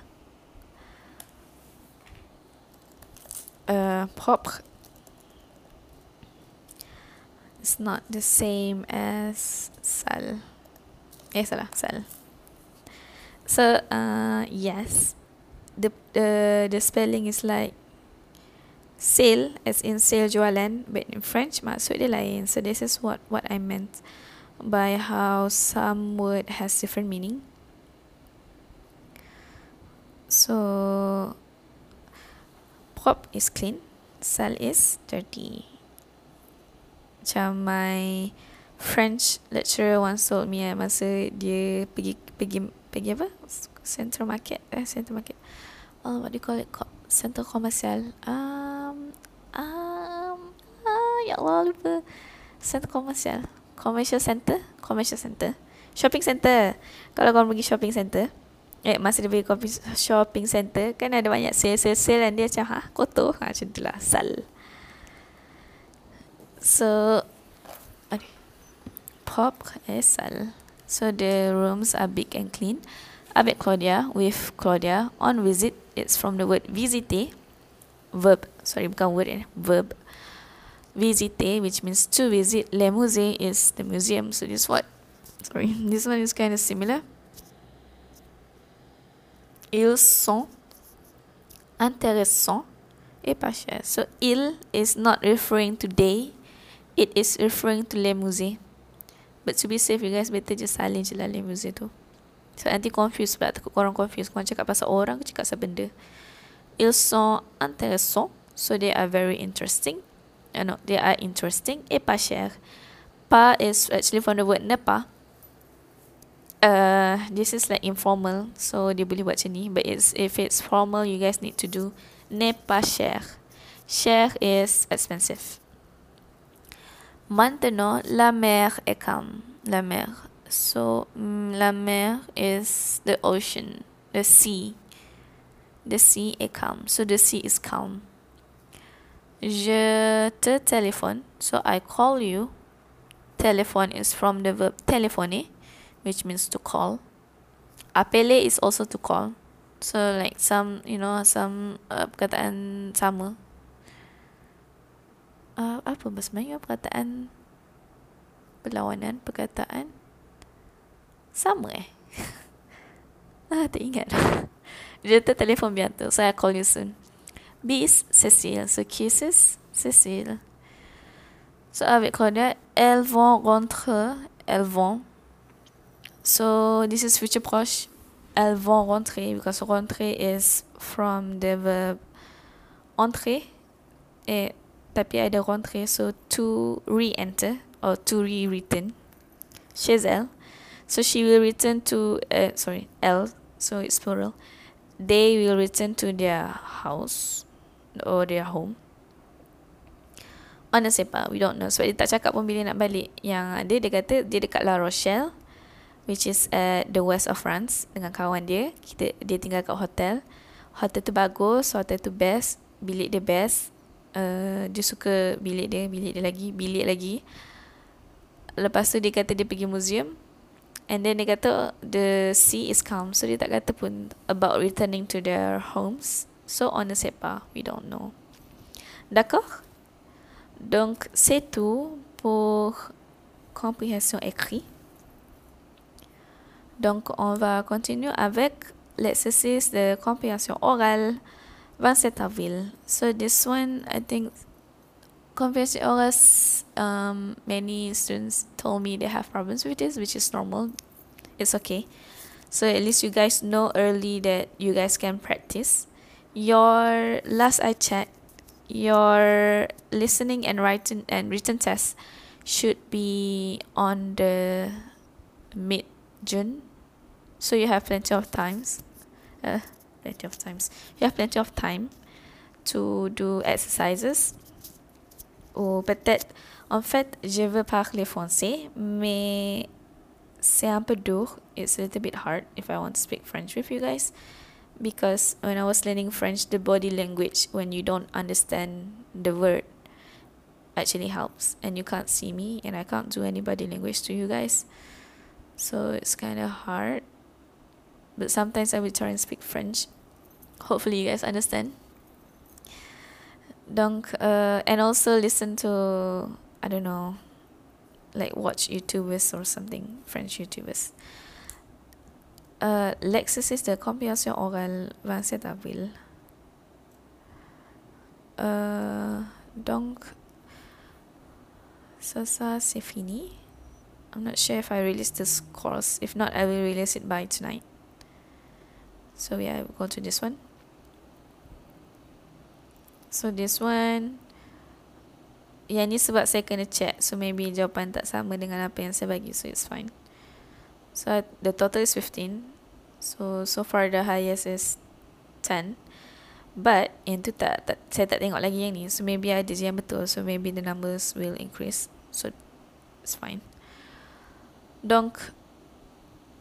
Uh, propre It's not the same as sal. Eh salah, sal. So uh, yes the the the spelling is like sale as in sale jualan but in French maksud dia lain. So this is what what I meant by how some word has different meaning. So prop is clean sale is dirty. Macam my French lecturer once told me eh, masa dia pergi pergi pergi apa? Central Market eh Central Market. Uh, what do you call it Central Commercial. Um um ah, ya Allah lupa. Central Commercial. Commercial Center Commercial Center Shopping Center kalau korang pergi shopping center Eh, masa dia pergi shopping center Kan ada banyak sale-sale Dan dia macam ha, Kotor. Ha, Macam tu lah. Sal. So Pop eh, sal. So the rooms are big and clean avec Claudia, with Claudia, on visit. It's from the word visiter, verb. Sorry, bukan word eh, verb. Visiter, which means to visit. Le musée is the museum. So this what? Sorry, this one is kind of similar. Ils sont intéressants et pas chers. So il is not referring to they. It is referring to le musée. But to be safe, you guys better just je lah le musée tu. So nanti confuse pula Takut korang confuse Korang cakap pasal orang ke cakap pasal benda? Ils sont intéressants So they are very interesting. Uh, No, they are interesting. Et pas cher Pas is actually from the word ne pas uh, This is like informal. So dia boleh buat macam ni. But it's, if it's formal You guys need to do Ne pas cher Cher is expensive. Maintenant, la mer est calme. La mer So, mm, la mer is the ocean, the sea. The sea est calm. So, the sea is calm. Je te téléphone. So, I call you. Telephone is from the verb téléphoner, which means to call. Appeler is also to call. So, like some, you know, some uh, perkataan sama. Uh, apa bahasa Melayu perkataan perlawanan perkataan sama eh? ah, tak ingat. Dia telefon biasa. So, I call you soon. B is Cécile. So, kisses Cécile. So, avec Claudia, elles vont rentrer. Elles vont. So, this is future proche. Elles vont rentrer because rentrer is from the verb entrer. Eh, tapi ada rentrer. So, to re-enter or to re-return. Chez elle. So she will return to, uh, sorry, L, so it's plural. They will return to their house or their home. Sait pas, we don't know. Sebab dia tak cakap pun bila nak balik. Yang ada, dia kata dia dekat La Rochelle, which is at the west of France, dengan kawan dia. Kita, dia tinggal kat hotel. Hotel tu bagus, hotel tu best, bilik dia best. Uh, dia suka bilik dia, bilik dia lagi, bilik lagi. Lepas tu dia kata dia pergi museum. And then dia kata the sea is calm. So dia tak kata pun about returning to their homes. So on sait pas. We don't know. D'accord? Donc c'est tout pour compréhension écrit. Donc on va continuer avec l'exercice de compréhension orale 27 avril. So this one I think Convention OS, um, many students told me they have problems with this, which is normal. It's okay. So at least you guys know early that you guys can practice. Your last I checked, your listening and writing and written test should be on the mid June. So you have plenty of times. Uh, plenty of times. You have plenty of time to do exercises ou peut-être En fait, je veux parler français, mais c'est un peu dur. It's a little bit hard if I want to speak French with you guys. Because when I was learning French, the body language, when you don't understand the word, actually helps. And you can't see me, and I can't do any body language to you guys. So it's kind of hard. But sometimes I will try and speak French. Hopefully, you guys understand. Donc, uh, and also listen to, I don't know, like watch YouTubers or something, French YouTubers. Uh, L'exercice de compréhension orale 27 avril. Uh, donc, ça, ça c'est fini. I'm not sure if I release this course. If not, I will release it by tonight. So yeah, we'll go to this one. So this one Yang ni sebab saya kena check. So maybe jawapan tak sama dengan apa yang saya bagi. So it's fine. So the total is 15 So so far the highest is 10 But yang tu tak, tak Saya tak tengok lagi yang ni. So maybe ada yang betul. So maybe the numbers will increase. So it's fine. Donc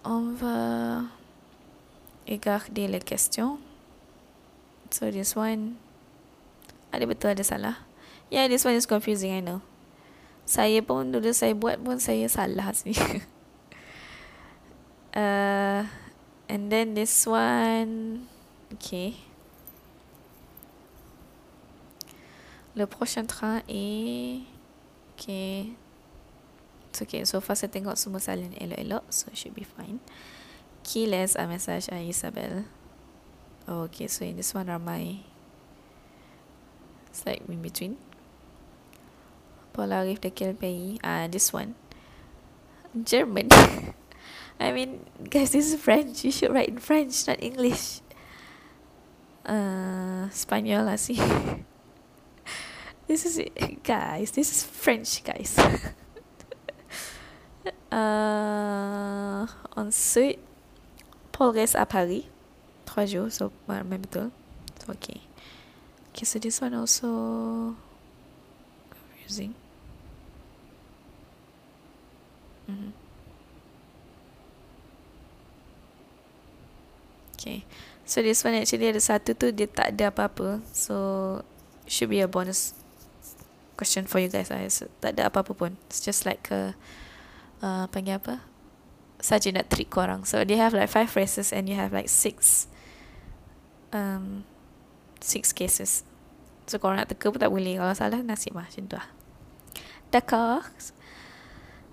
On va Regarder les questions. So this one ada betul ada salah. Yeah, this one is confusing, I know. Saya pun dulu saya buat pun saya salah sih. uh, and then this one, okay. Le prochain train est, okay. It's okay, so far saya tengok semua salin elok-elok, so it should be fine. Qui laisse un message à Isabelle? Oh, okay, so in this one ramai It's like in between. Paul arrive de quel pays? Ah, this one. German. I mean, guys, this is French. You should write in French, not English. Uh, Spaniel lah sih. this is guys. This is French, guys. uh, ensuite, Paul reste à Paris. Trois jours, so même betul. So, okay. Okay, so this one also confusing. Mm-hmm. Okay, so this one actually ada satu tu dia tak ada apa-apa, so should be a bonus question for you guys lah. So, tak ada apa-apa pun. It's just like a uh, panggil apa? Saja nak trick korang. So they have like five phrases and you have like six um six cases. So kalau nak teka pun tak boleh. Kalau salah nasib lah macam tu lah. D'accord.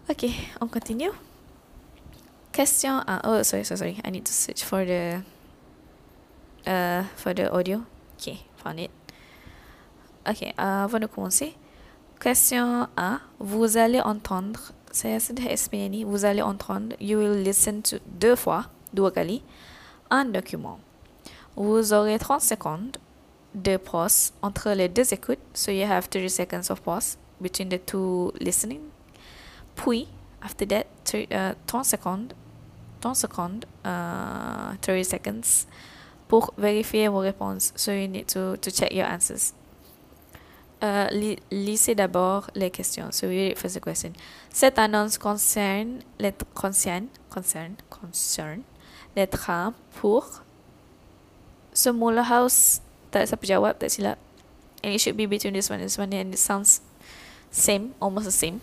Okay, on continue. Question ah oh sorry sorry sorry I need to search for the uh for the audio. Okay, found it. Okay, uh, avant de commencer, question A, vous allez entendre, saya sudah explain ni, vous allez entendre, you will listen to deux fois, dua kali, un document. Vous aurez 30 secondes de pause entre les deux écoutes. So you have 30 seconds of pause between the two listening. Puis, after that, 30, uh, 30 secondes, 30 secondes, uh, 30 seconds pour vérifier vos réponses. So you need to, to check your answers. Uh, li lisez d'abord les questions. So we read first the question. Cette annonce concerne les concerne concerne concerne les trains pour Semula House tak siapa jawab tak silap. And it should be between this one and this one and it sounds same almost the same.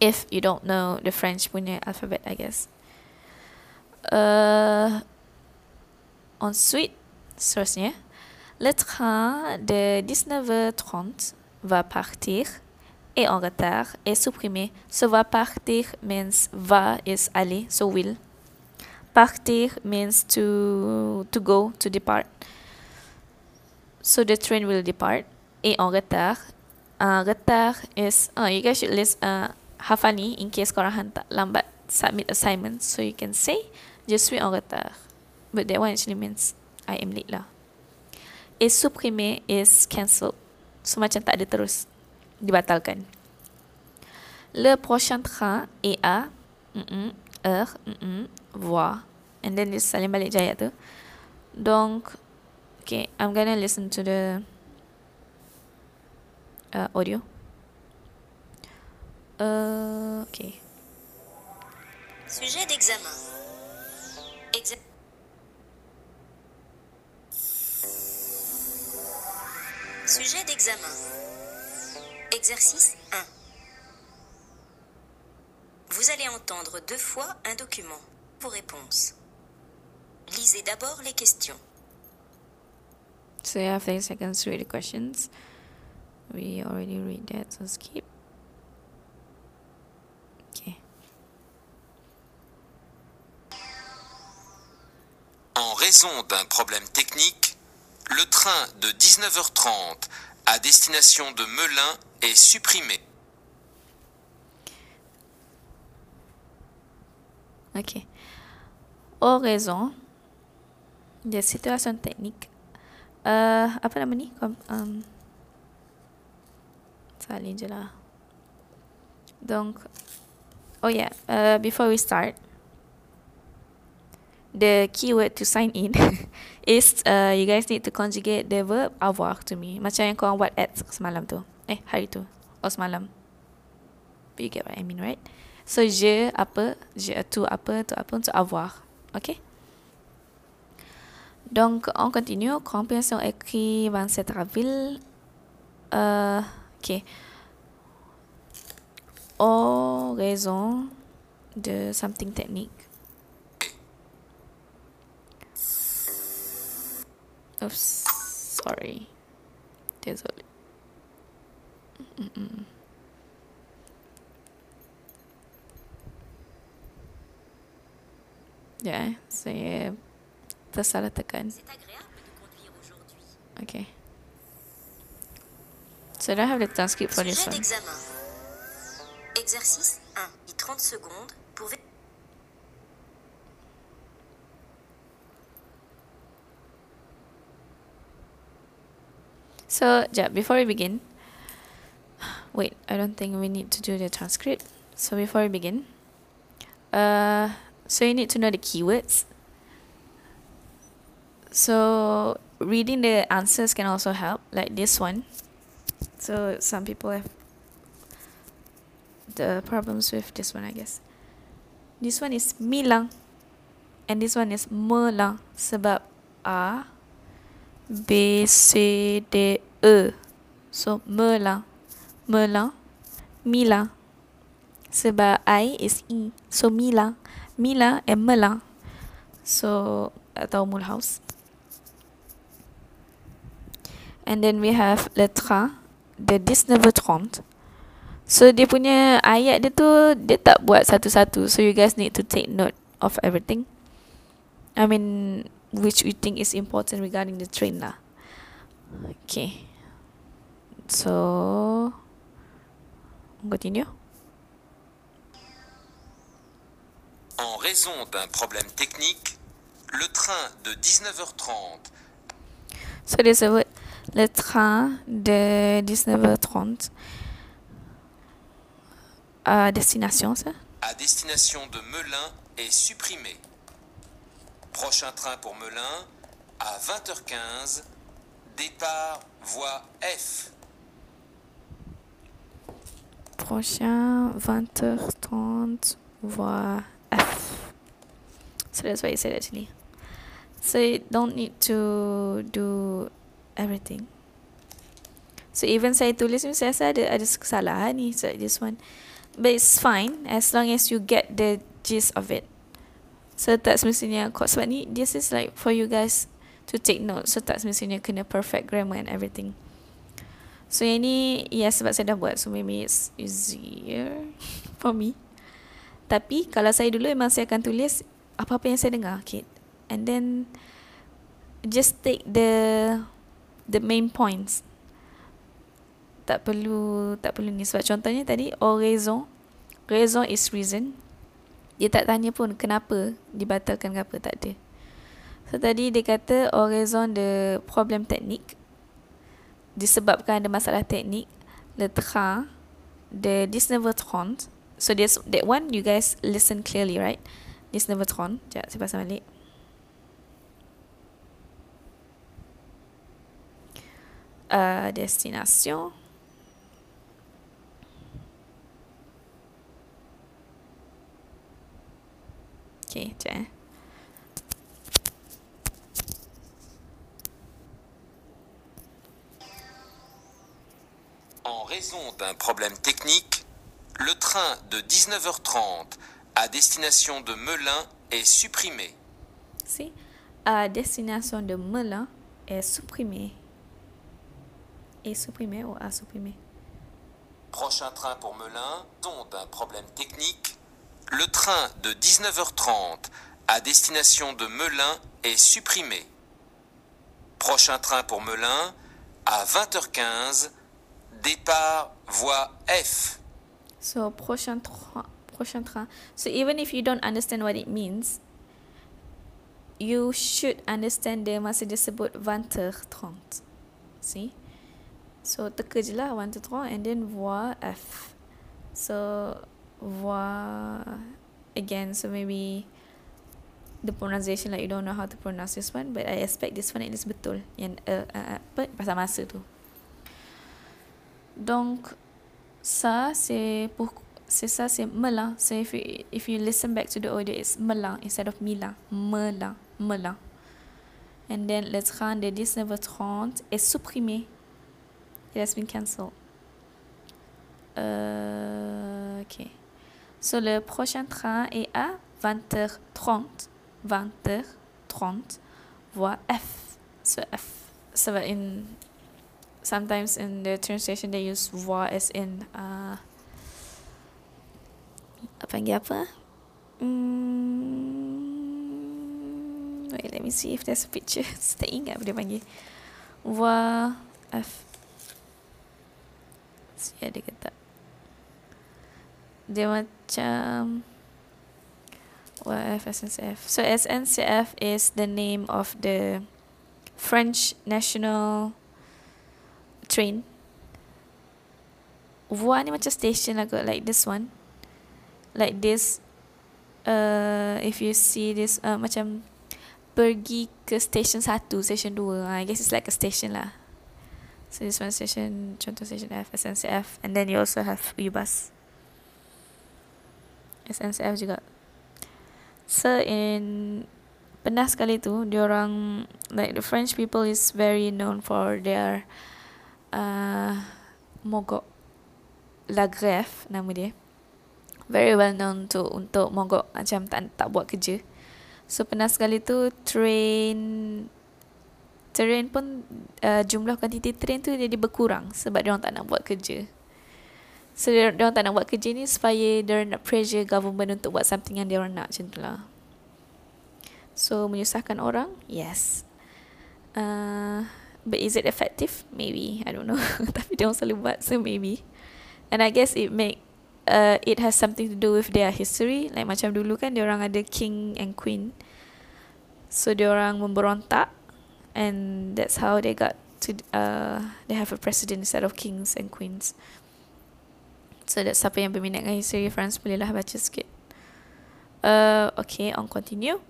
If you don't know the French punya alphabet I guess. Uh, ensuite seterusnya le train de 19h30 va partir est en retard est supprimé. So va partir means va is aller so will. Partir means to to go to depart so the train will depart et en retard. Uh, retard is, uh, you guys should list uh, hafal ni in case korang hantar lambat submit assignment. So you can say, je suis en retard. But that one actually means I am late lah. Et supprimer is cancelled. So macam tak ada terus. Dibatalkan. Le prochain train est à heure, voir. And then dia salin balik jaya tu. Donc, Okay, I'm gonna listen to the uh, audio. Uh, okay. Sujet d'examen. Exa- Sujet d'examen. Exercice 1. Vous allez entendre deux fois un document. Vos réponses. Lisez d'abord les questions. So you have 30 seconds to read the questions. We already read that, so skip. Okay. En raison d'un problème technique, le train de 19h30 à destination de Melun est supprimé. Ok. Au raison de situation technique. Uh, apa nama ni? Um, salin je lah. Donc, oh yeah, uh, before we start, the keyword to sign in is uh, you guys need to conjugate the verb avoir to me. Macam yang korang buat at semalam tu. Eh, hari tu. Oh, semalam. You get what I mean, right? So, je apa, je tu apa, tu apa untuk avoir. Okay? Donc, on continue. Compréhension écrit van cette ville. Euh, ok. Au raison de something technique. Oops. Sorry. Désolé. Mm-mm. Ya, saya tersalah tekan. C'est agréable de. Okay. So do I have the transcript for this one? Exercice 1. 30 secondes pour So, jap, before we begin, wait, I don't think we need to do the transcript. So before we begin, uh, so you need to know the keywords. So reading the answers can also help, like this one. So some people have the problems with this one, I guess. This one is milang, and this one is melang. Sebab A, B, C, D, E. So melang, melang, milang. Sebab I is E. So milang, milang and melang. So atau mulhouse. And then we have le train de 19h30. So dia punya ayat dia tu dia tak buat satu-satu. So you guys need to take note of everything. I mean which we think is important regarding the train lah. Okay. So continue. En raison d'un problème technique, le train de 19h30 So there's a word le train de 19h30 à destination ça? à destination de Melun est supprimé. Prochain train pour Melun à 20h15, départ voie F. Prochain 20h30 voie F. So that's what it said actually. So you don't need to do everything. So even saya tulis ni saya rasa ada ada kesalahan ni so this one. But it's fine as long as you get the gist of it. So tak semestinya sebab ni this is like for you guys to take note. So tak semestinya kena perfect grammar and everything. So yang ni ya sebab saya dah buat so maybe it's easier for me. Tapi kalau saya dulu memang saya akan tulis apa-apa yang saya dengar okay. And then just take the the main points. Tak perlu tak perlu ni sebab contohnya tadi or raison. Raison is reason. Dia tak tanya pun kenapa dibatalkan ke apa tak ada. So tadi dia kata or raison de problème technique disebabkan ada masalah teknik le train de 19h30 so this that one you guys listen clearly right 19h30 sekejap saya pasang balik euh, destination. Ok. En raison d'un problème technique, le train de 19h30 à destination de Melun est supprimé. Si, à destination de Melun est supprimé. Est supprimé ou a supprimé? Prochain train pour Melun, raison d'un problème technique, le train de 19h30 à destination de Melun est supprimé. Prochain train pour Melun à 20h15, départ voie F. So prochain train, prochain train. So even if you don't understand what it means, you should understand dia masa dia sebut 20h30. See? So teka je lah 20h30 and then voix F. So voix again, so maybe the pronunciation like you don't know how to pronounce this one but I expect this one at least betul yang uh, uh, apa pasal masa tu. Donc ça c'est pour c'est ça c'est melang. So if you, if you listen back to the audio it's melang instead of milang. Melang, melang. And then le train de 19h30 est supprimé. It has been cancelled. Euh, ok. So le prochain train est à 20h30. 20h30. Voie F. So F. So in sometimes in the translation they use voix as in uh, apa apa? Wait, let me see if there's a picture. Ingat apa dia panggil. Voix F. Si ada ke tak? Dia macam What F SNCF? So SNCF is the name of the French national train. Voie ni macam station lah kot, like this one. Like this. Uh, if you see this, uh, macam pergi ke station satu, station dua. Uh, I guess it's like a station lah. So this one station, contoh station F, SNCF. And then you also have U-Bus. SNCF juga. So in pernah sekali tu diorang like the French people is very known for their uh, mogok La Greffe nama dia very well known to untuk mogok macam tak tak buat kerja so pernah sekali tu train train pun uh, jumlah kuantiti train tu jadi berkurang sebab dia orang tak nak buat kerja So dia, orang tak nak buat kerja ni supaya dia orang nak pressure government untuk buat something yang dia orang nak macam tu lah. So menyusahkan orang? Yes. Uh, but is it effective? Maybe. I don't know. Tapi dia orang selalu buat so maybe. And I guess it make uh, it has something to do with their history. Like macam dulu kan dia orang ada king and queen. So dia orang memberontak and that's how they got to uh, they have a president instead of kings and queens. So that's siapa yang berminat dengan history France bolehlah baca sikit. Uh, okay, on continue.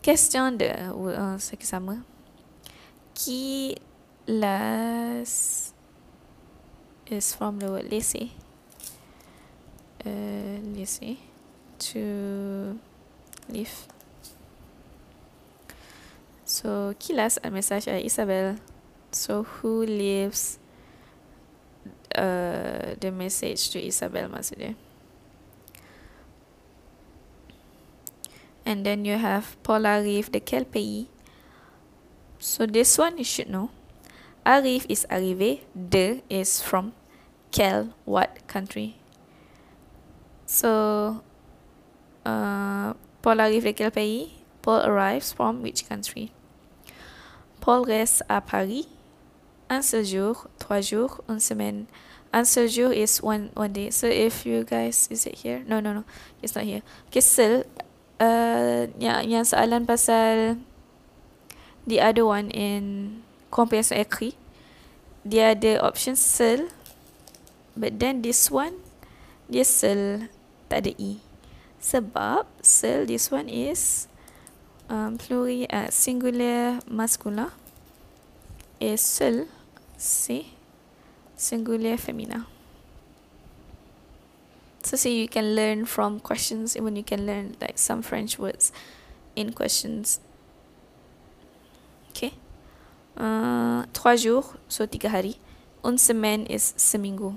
Question de uh, sama. Qui las is from the word laisser. Uh, laisser to live. So, qui las un message à Isabel? So, who leaves uh, the message to Isabel maksudnya. And then you have Paul arrive de quel pays? So this one you should know. Arrive is arrivé, de is from, quel what country? So uh, Paul de quel pays? Paul arrives from which country? Paul reste à Paris un seul jour, trois jours, une semaine. Un seul jour is one one day. So if you guys, is it here? No, no, no. It's not here. Okay, sel. Uh, yang, yang soalan pasal the other one in compréhension écrit. Dia ada option sel. But then this one, dia sel. Tak ada E. Sebab sel, this one is pluri, uh, singular masculine. Is seul c'est singulier féminin. So see, you can learn from questions, even you can learn like some French words in questions. Okay. Uh, trois jours, so tiga hari. Une semaine is seminggu.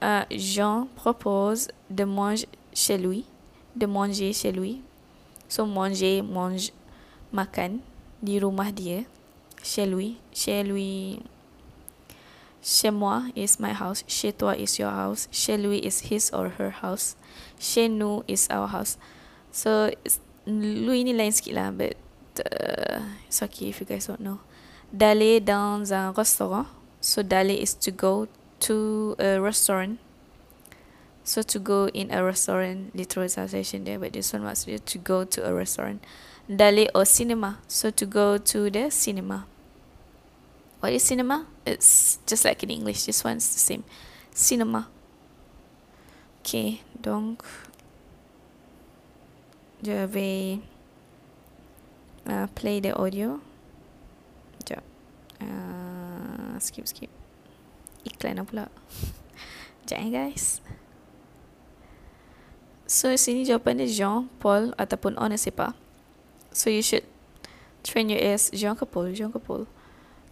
Uh, Jean propose de manger chez lui, de manger chez lui. So manger, mange, makan di rumah dia. Chez lui, chez lui. Chez moi is my house. Chez toi is your house. Chez lui is his or her house. Chez nous is our house. So lui ni lain sikit lah, but uh, it's okay if you guys don't know. D'aller dans un restaurant. So d'aller is to go to a restaurant. So to go in a restaurant, literal translation there, but this one was to go to a restaurant. D'aller or cinéma. So to go to the cinema. What is cinema? It's just like in English. This one's the same. Cinema. Okay, donc je vais uh, play the audio. Sekejap. Uh, skip, skip. Iklan lah pula. Sekejap guys. So sini jawapan dia Jean, Paul ataupun on pas. So you should train your ears Jean ke Paul, Jean ke Paul.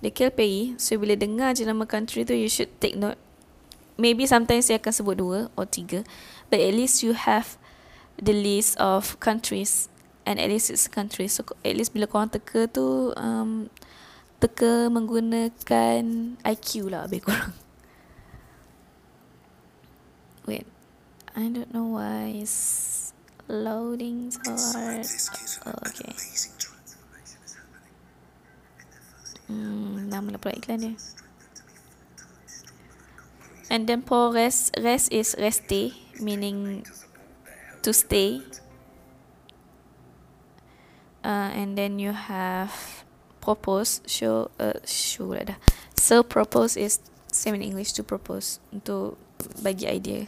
Lequel pays. So bila dengar je nama country tu you should take note. Maybe sometimes saya akan sebut dua or tiga. But at least you have the list of countries and at least it's country. So at least bila korang teka tu um, teka menggunakan IQ lah lebih kurang. Wait. I don't know why it's loading so hard. Oh, okay. Hmm, nama pula iklan dia. And then for rest, rest is rester, meaning to stay. Uh, and then you have propose, show, uh, show lah dah. So propose is same in English to propose, untuk bagi idea.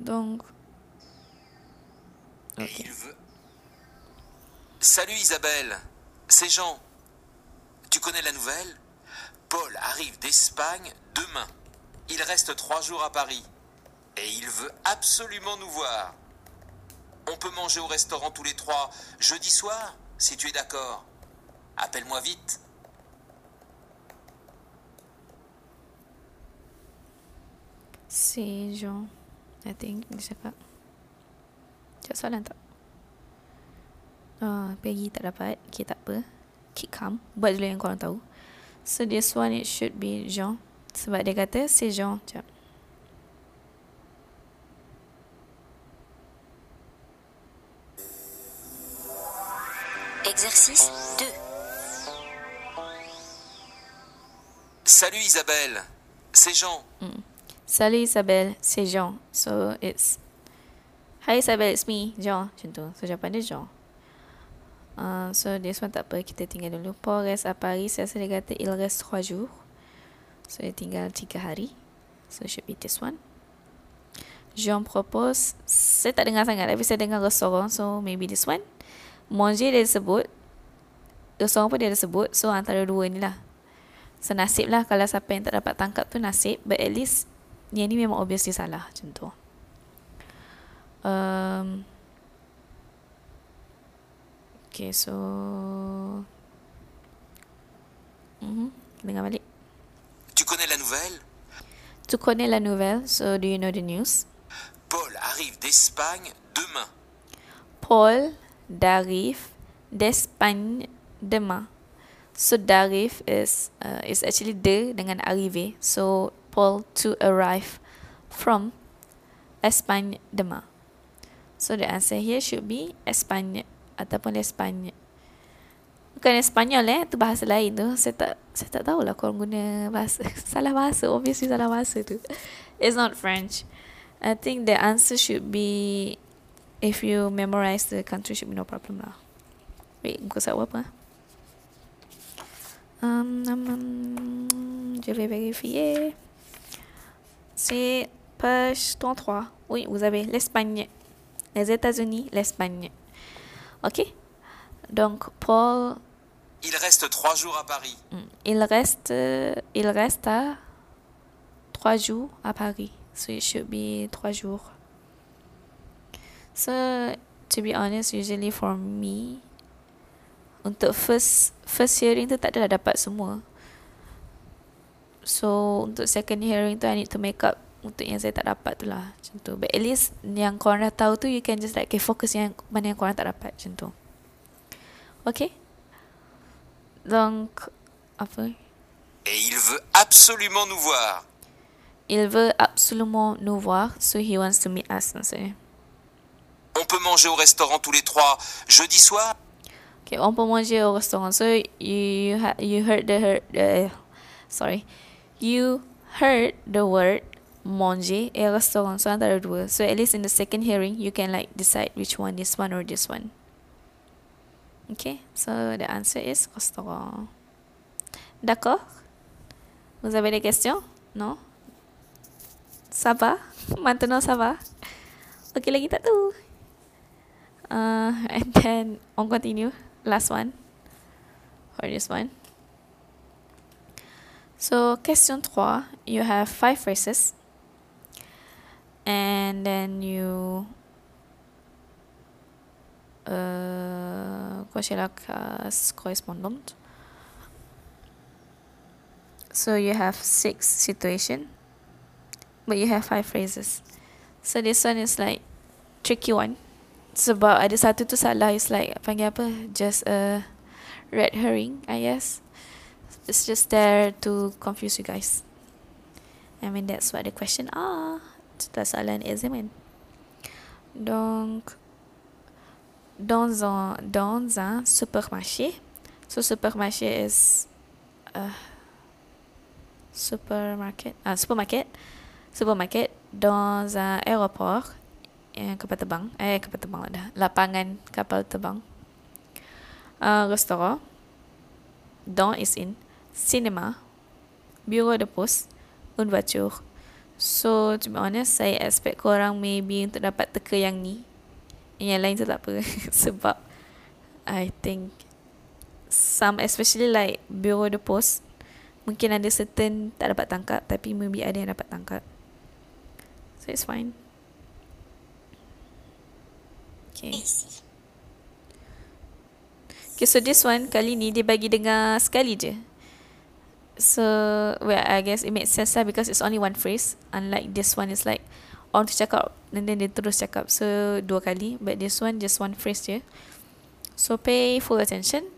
Donc. Et il veut. Salut Isabelle, c'est Jean. Tu connais la nouvelle? Paul arrive d'Espagne demain. Il reste trois jours à Paris. Et il veut absolument nous voir. On peut manger au restaurant tous les trois jeudi soir, si tu es d'accord. Appelle-moi vite. C'est Jean. I think dia cakap. Cakap soalan tak? Ah, Peggy tak dapat. Okay, tak apa. Keep calm. Buat dulu yang korang tahu. So, this one it should be Jean. Sebab dia kata, c'est Jean. Sekejap. Exercice 2. Salut Isabelle, c'est Jean. Salut Isabelle, c'est Jean. So, it's... Hi Isabelle, it's me, Jean. Macam tu. So, jawapan dia Jean. Uh, so, this one tak apa. Kita tinggal dulu. Paul reste à Paris. Saya rasa dia kata, il reste 3 jours. So, dia tinggal 3 hari. So, should be this one. Jean propose. Saya tak dengar sangat. Tapi saya dengar restoran. So, maybe this one. Manger dia sebut. Restoran pun dia ada sebut. So, antara dua ni lah. So, nasib lah kalau siapa yang tak dapat tangkap tu nasib. But at least, yang ni memang obviously salah. Macam tu. Um, okay, so... Mm-hmm. Dengar balik. Tu connais la nouvelle Tu connais la nouvelle, so do you know the news? Paul arrive d'Espagne demain. Paul d'arrive d'Espagne demain. So d'arrive is uh, is actually de dengan arrive. So Paul to arrive from demain. So the answer here should be Espagne ataupun Espagne. Bukan Espanyol eh, tu bahasa lain tu. Saya tak saya tak tahulah korang guna bahasa salah bahasa, obviously salah bahasa tu. It's not French. I think the answer should be if you memorize the country should be no problem lah. Wait, kau saya apa? Um, um, um, je vais vérifier. C'est page 33. Oui, vous avez l'Espagne. Les États-Unis, l'Espagne. Ok? Donc, Paul, Il reste trois jours à Paris. il reste, euh, il reste à trois jours à Paris. So it should be trois jours. So to be honest, usually for me, untuk first first hearing tu tak adalah dapat semua. So untuk second hearing tu I need to make up untuk yang saya tak dapat tu lah macam tu. But at least yang korang dah tahu tu you can just like okay, focus yang mana yang korang tak dapat macam tu. Okay? Donc, apa? Et il veut absolument nous voir. Il veut absolument nous voir, so he wants to meet us. Maksudnya. On peut manger au restaurant tous les trois jeudi soir Okay, on peut manger au restaurant. So you ha- you heard the heard uh, sorry, you heard the word manger et restaurant. So antara dua. So at least in the second hearing, you can like decide which one, this one or this one. Okay, so the answer is restaurant. D'accord? Vous avez des questions? Non? Ça va? Maintenant ça va? Ok lagi tak tu? Uh, and then on continue. Last one. Or this one. So question 3, you have five phrases. And then you uh, case correspondante. So you have six situation, but you have five phrases. So this one is like tricky one. Sebab ada satu tu salah is like panggil apa? Just a red herring, I guess. It's just there to confuse you guys. I mean that's what the question are. C'est soalan examen. Donc dans un dans un supermarché. So supermarché is uh, supermarket. Ah, supermarket. Supermarket dans un aéroport eh, kapal terbang. Eh, kapal terbang ada. Lapangan kapal terbang. Uh, restoran. Dans is in. Cinema. Bureau de poste. Une voiture. So, to be honest, saya expect korang maybe untuk dapat teka yang ni. Yang lain tu tak apa. Sebab, I think, some especially like Bureau de poste, mungkin ada certain tak dapat tangkap, tapi maybe ada yang dapat tangkap. So, it's fine. Okay. Okay, so this one kali ni dia bagi dengar sekali je. So, well, I guess it makes sense lah because it's only one phrase. Unlike this one is like orang tu cakap and then dia terus cakap. So, dua kali. But this one just one phrase je. So, pay full attention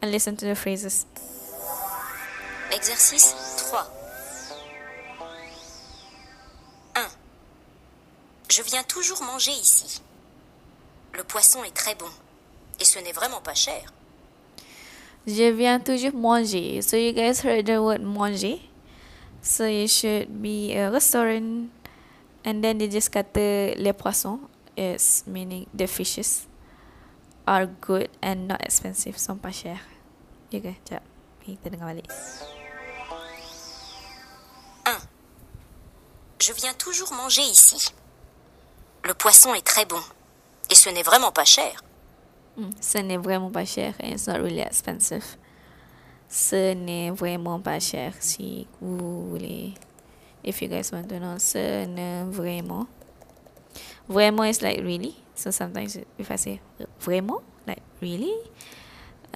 and listen to the phrases. Exercice 3. 1. Je viens toujours manger ici. Le poisson est très bon. Et ce n'est vraiment pas cher. Je viens toujours manger. So, you guys heard the word manger. So, you should be a restaurant. And then dia just kata les poissons. Is meaning the fishes are good and not expensive. Sont pas cher. Ke? Sekejap. Kita dengar balik. 1. Je viens toujours manger ici. Le poisson est très bon. Et ce n'est vraiment pas cher. Hmm, ce n'est vraiment pas cher and it's not really expensive. Ce n'est vraiment pas cher si vous voulez. If you guys want to know, ce n'est vraiment. Vraiment is like really. So sometimes if I say vraiment, like really,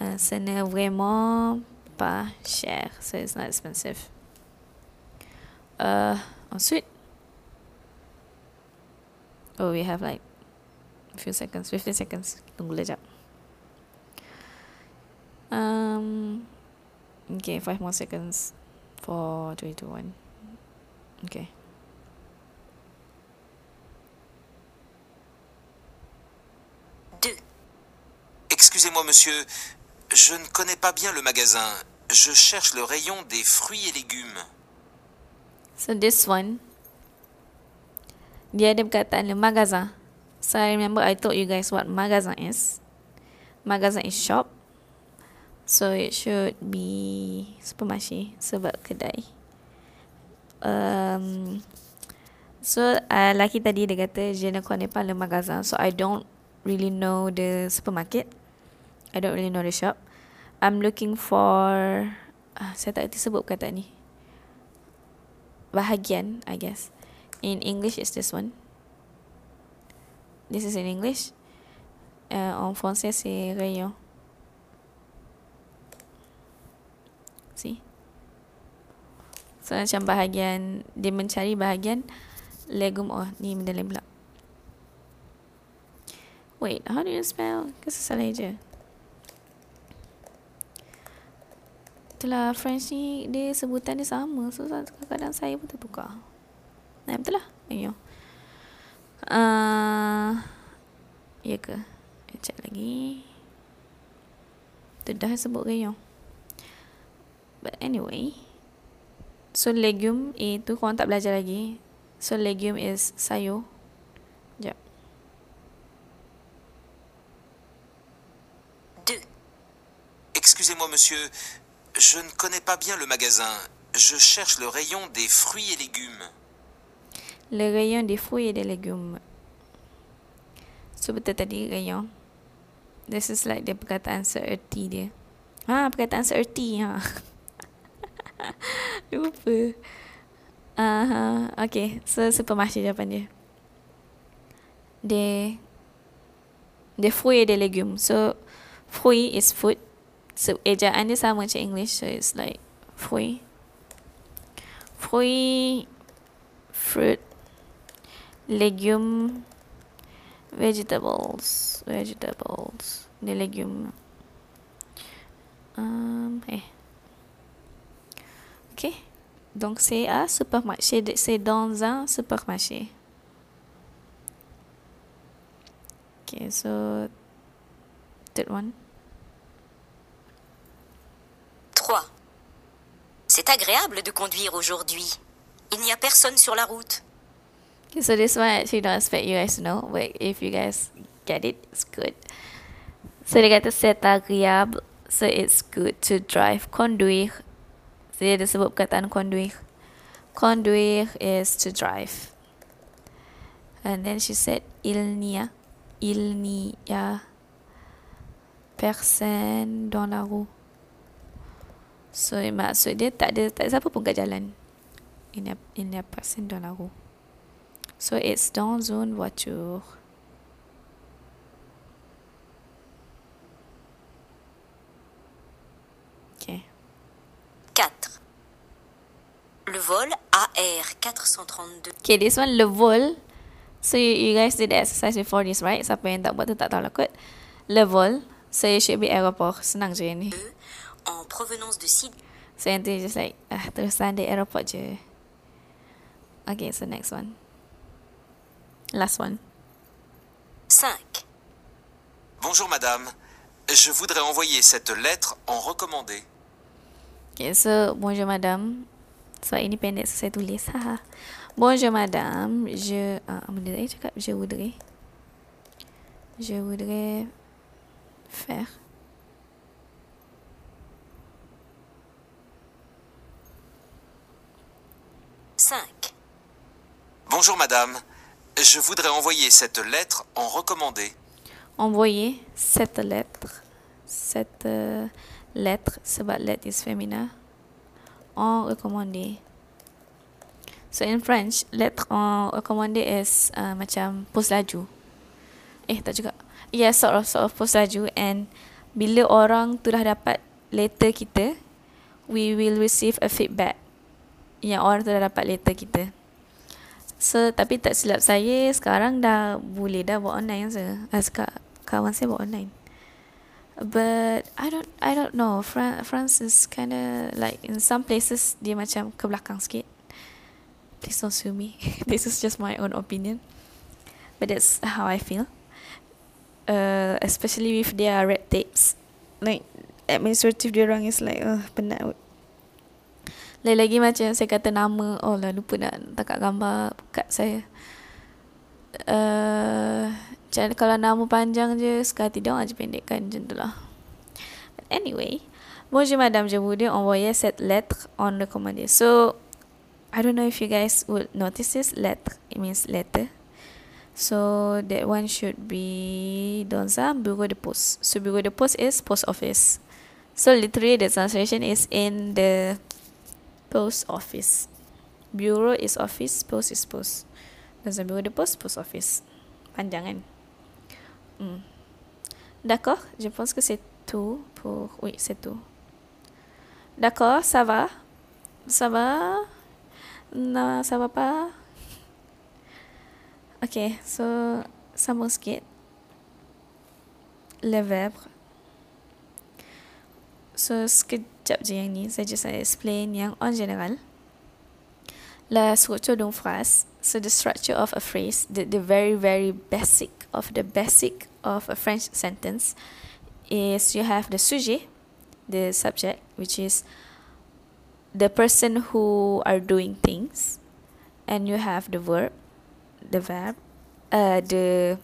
uh, ce n'est vraiment pas cher. So it's not expensive. Uh, ensuite, oh, we have like few seconds, 15 seconds. Tunggu sekejap. Um, okay, five more seconds. Four, three, two, one. Okay. Excusez-moi, monsieur, je ne connais pas bien le magasin. Je cherche le rayon des fruits et légumes. So this one, dia ada perkataan le magasin. So I remember I told you guys what magasin is. Magasin is shop. So it should be supermarché sebab kedai. Um, so uh, laki tadi dia kata je ne connais pas le magasin. So I don't really know the supermarket. I don't really know the shop. I'm looking for uh, saya tak kerti sebut perkataan ni. bahagian, I guess. In English, it's this one. This is in English. Uh, en français, c'est rayon. See? So macam bahagian dia mencari bahagian legume oh ni benda lain pula. Wait, how do you spell? Kasi salah je. Itulah French ni dia sebutan dia sama. So kadang-kadang saya pun tertukar. Nah, betul lah. Ayo. Uh, ya ke? Check lagi. Tu dah sebut rayon. But anyway. So legume itu korang tak belajar lagi. So legume is sayur. Sekejap. Deux. Excusez-moi, monsieur, je ne connais pas bien le magasin. Je cherche le rayon des fruits et légumes. Le rayon des fruits et des légumes. So betul tadi rayon. This is like the perkataan seerti dia. Ha, perkataan seerti ha. Lupa. Uh, okay, so supermarché jawapan dia. Des fruits et des légumes. So, fruit is food. So, ejaan dia sama macam English. So, it's like fruit. Fruit, fruit, legume, vegetables, vegetables, des légumes. Um, eh. Ok. Donc, c'est à supermarché. C'est dans un supermarché. Ok, so... Third one. 3. C'est agréable de conduire aujourd'hui. Il n'y a personne sur la route. Okay, so this one actually don't expect you guys to know, but if you guys get it, it's good. So dia kata c'est agréable, so it's good to drive. Conduire Dia ada sebut perkataan conduire. Conduire is to drive. And then she said, il n'y a, il n'y a personne dans la rue. So maksud dia tak ada tak ada siapa pun kat jalan. Il n'y a, il n'y a personne dans la rue. So it's dans une voiture. 4. Le vol AR432 Okay, this one, le vol. So, you, you guys did the exercise before this, right? Siapa yang tak buat tu tak tahu lah kot. Le vol. So, it should be aeroport. Senang je ni. en provenance de Sydney. So, yang tu just like, ah, terusan di aeroport je. Okay, so next one. Last one. 5. Bonjour madame, je voudrais envoyer cette lettre en recommandé. Okay, so, bonjour madame. So, ini pendek, so saya tulis. Haha. bonjour madame. Je, uh, benda tadi cakap, je voudrais. Je voudrais faire. Cinq. Bonjour madame, je voudrais envoyer cette lettre en recommandé. Envoyer cette lettre. Cette uh, lettre, sebab lettre is femina. En recommandé. So in French, lettre en recommandé is uh, macam post laju. Eh, tak juga. Yeah, sort of, sort of post laju. And bila orang tu dah dapat letter kita, we will receive a feedback. Yang orang tu dah dapat letter kita. So, tapi tak silap saya, sekarang dah boleh dah buat online je. Azkar, kawan saya buat online. But I don't I don't know. Fran- France is kind of like in some places dia macam ke belakang sikit. Please don't sue me. this is just my own opinion. But that's how I feel. Uh, especially with their red tapes. Like administrative dia orang is like uh, penat. Lagi-lagi macam saya kata nama, oh lah lupa nak takat gambar kat saya. Uh, macam kalau nama panjang je, sekali tidak aja pendekkan macam tu lah. But anyway, Bonjour Madame, je voudrais envoyer cette lettre en recommandé. So, I don't know if you guys would notice this lettre. It means letter. So, that one should be dans un bureau de poste. So, bureau de poste is post office. So, literally the translation is in the post office. Bureau is office, post is post. Dans un bureau de poste, post office. Panjang kan? Hmm. D'accord, je pense que c'est tout pour... Oui, c'est tout. D'accord, ça va? Ça va? Non, ça va pas? Ok, so sambung sikit. Le verbe. So, sekejap je yang ni. Saya just explain yang en general. La structure d'une phrase. So, the structure of a phrase, the, the very, very basic of the basic of a French sentence is you have the sujet, the subject, which is the person who are doing things, and you have the verb, the verb, uh, the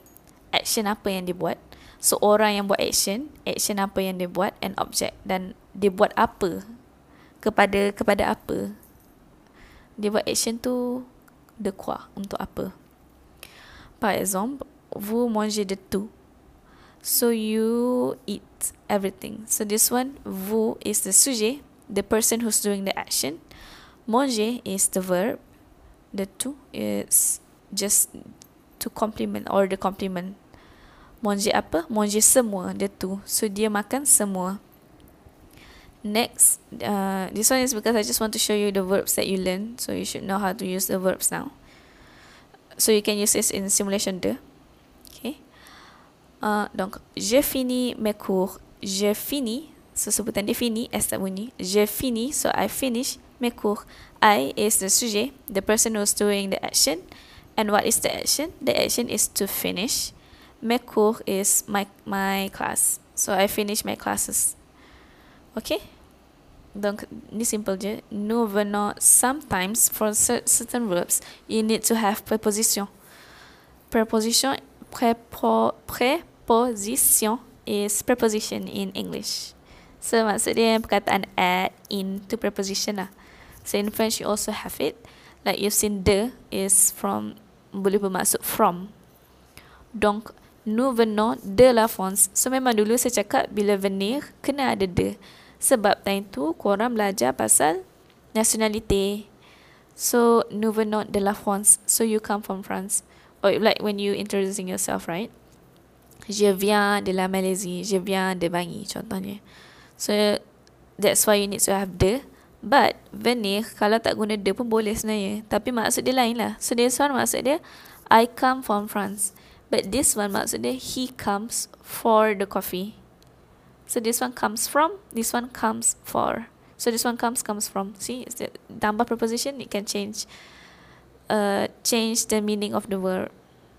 action apa yang dibuat. So orang yang buat action, action apa yang dia buat and object dan dia buat apa kepada kepada apa. Dia buat action tu de quoi untuk apa. Par exemple, vous mangez de tout. So you eat everything. So this one, vous is the sujet, the person who's doing the action. Manger is the verb. The tout is just to complement or the complement Manger apa? Manger semua, dia tu. So, dia makan semua. Next, uh, this one is because I just want to show you the verbs that you learn. So, you should know how to use the verbs now. So, you can use this in simulation 2. Uh, donc, je finis mes cours. Je finis. So, sebutan dia fini, S tak bunyi. Je finis. So, I finish mes cours. I is the sujet, the person who's doing the action. And what is the action? The action is to finish. Mes cours is my my class. So I finish my classes. Okay? Donc, ni simple je. Nous venons sometimes for certain verbs, you need to have preposition. Preposition, prepo, preposition is preposition in English. So maksud dia perkataan at, in to preposition lah. So in French you also have it. Like you've seen the is from, boleh bermaksud from. Donc, nous venons de la France. So memang dulu saya cakap bila venir kena ada de. Sebab time tu korang belajar pasal nationality. So nous venons de la France. So you come from France. Or like when you introducing yourself, right? Je viens de la Malaisie. Je viens de Bangi contohnya. So that's why you need to have de. But venir kalau tak guna de pun boleh sebenarnya. Tapi maksud dia lain lah. So this one maksud dia I come from France. But this one maksudnya he comes for the coffee. So this one comes from, this one comes for. So this one comes comes from. See, the tambah preposition it can change uh, change the meaning of the word.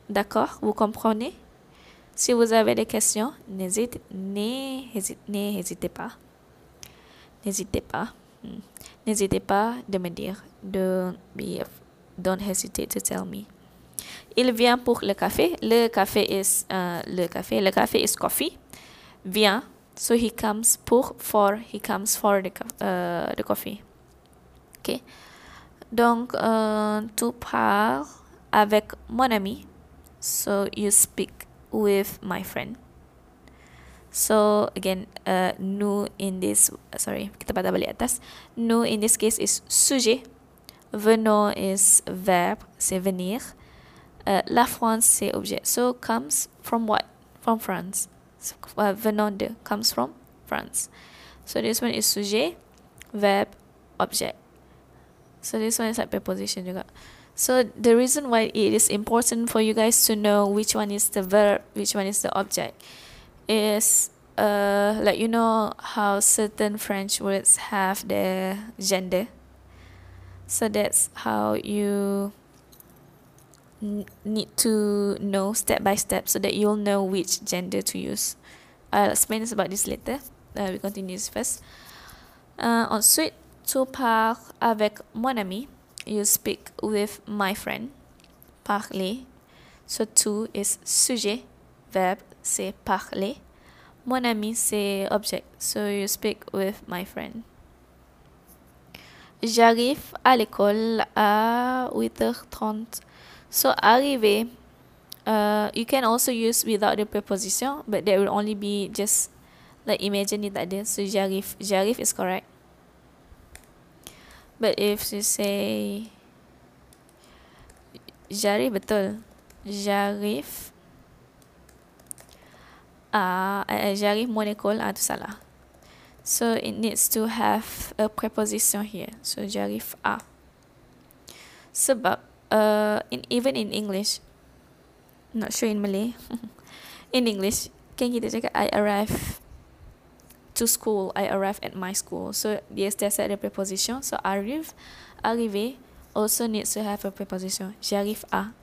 D'accord, vous comprenez? Si vous avez des questions, n'hésitez n'hésitez pas. N'hésitez pas. Hmm. N'hésitez pas de me dire. Don't be don't hesitate to tell me. Il vient pour le café. Le café is uh, le café. Le café is coffee. Vient. So he comes pour for he comes for the uh, the coffee. Okay. Donc uh, tu parles avec mon ami. So you speak with my friend. So again, uh, nous in this sorry kita patah balik atas. Nous in this case is sujet. Venons is verb, c'est venir. Uh, la France, c'est objet. So comes from what? From France. So, uh, venant de comes from France. So this one is sujet, verb, object. So this one is like preposition juga. So the reason why it is important for you guys to know which one is the verb, which one is the object, is uh like you know how certain French words have their gender. So that's how you need to know step by step so that you'll know which gender to use. I'll explain about this later. Uh, we continue this first. Uh, ensuite, tu parles avec mon ami. You speak with my friend. Parler. So tu is sujet. Verb c'est parler. Mon ami c'est object. So you speak with my friend. J'arrive à l'école à 8h30. So arriver, uh, you can also use without the preposition, but there will only be just like imagine it tak ada. So j'arrive, j'arrive is correct. But if you say j'arrive betul. J'arrive. Ah, uh, j'arrive mon école ah tu salah. So it needs to have a preposition here. So j'arrive à. Sebab uh, in even in English, not sure in Malay. in English, kan kita cakap I arrive to school. I arrive at my school. So dia setiap ada preposition. So arrive, arriver also needs to have a preposition. J'arrive à.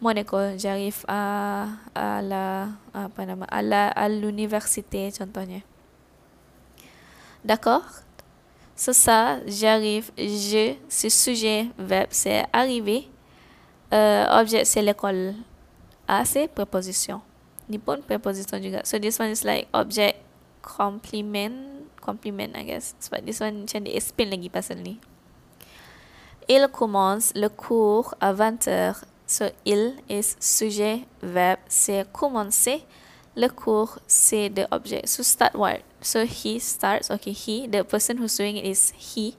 Mon école, j'arrive à, à la apa nama à l'université. D'accord? C'est ça, j'arrive, je, c'est sujet, verbe, c'est arriver. Uh, object, c'est l'école. A, c'est préposition. Ni pun préposition juga. So this one is like object, complement, compliment I guess. Sebab this one macam dia explain lagi pasal ni. Il commence le cours à 20h. So il is sujet, verbe, c'est commencer. Le cours, c'est the object. So start what? So he starts, okay, he, the person who's doing it is he.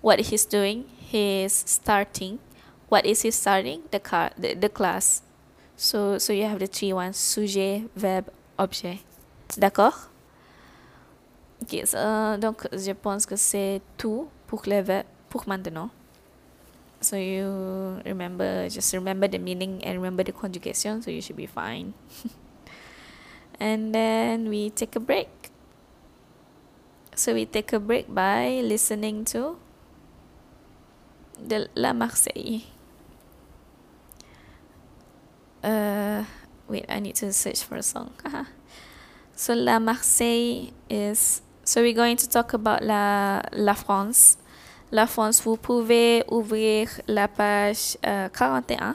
What he's doing, he's starting. What is he starting? The car, the, the class. So, so you have the three ones, sujet, verbe, objet. D'accord? Ok, so, donc je pense que c'est tout pour les verbes pour maintenant. So you remember, just remember the meaning and remember the conjugation, so you should be fine. and then we take a break. So we take a break by listening to the La Marseille. Uh, wait, I need to search for a song. so La Marseille is. So we're going to talk about La La France. La France, vous pouvez ouvrir la page uh, 41.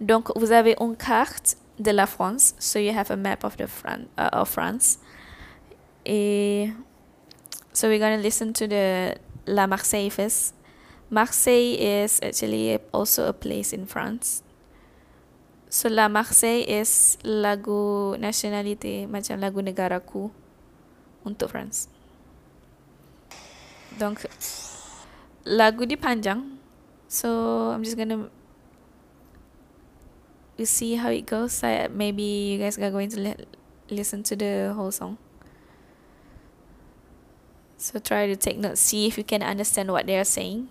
Donc vous avez une carte de la France. So you have a map of the uh, of France. Et so we're going to listen to the La Marseille first. Marseille is actually also a place in France. So La Marseille is lagu nationality macam lagu negaraku untuk France. Donc lagu di panjang. So I'm just gonna we see how it goes. I, maybe you guys are going to li listen to the whole song. So try to take notes, see if you can understand what they are saying.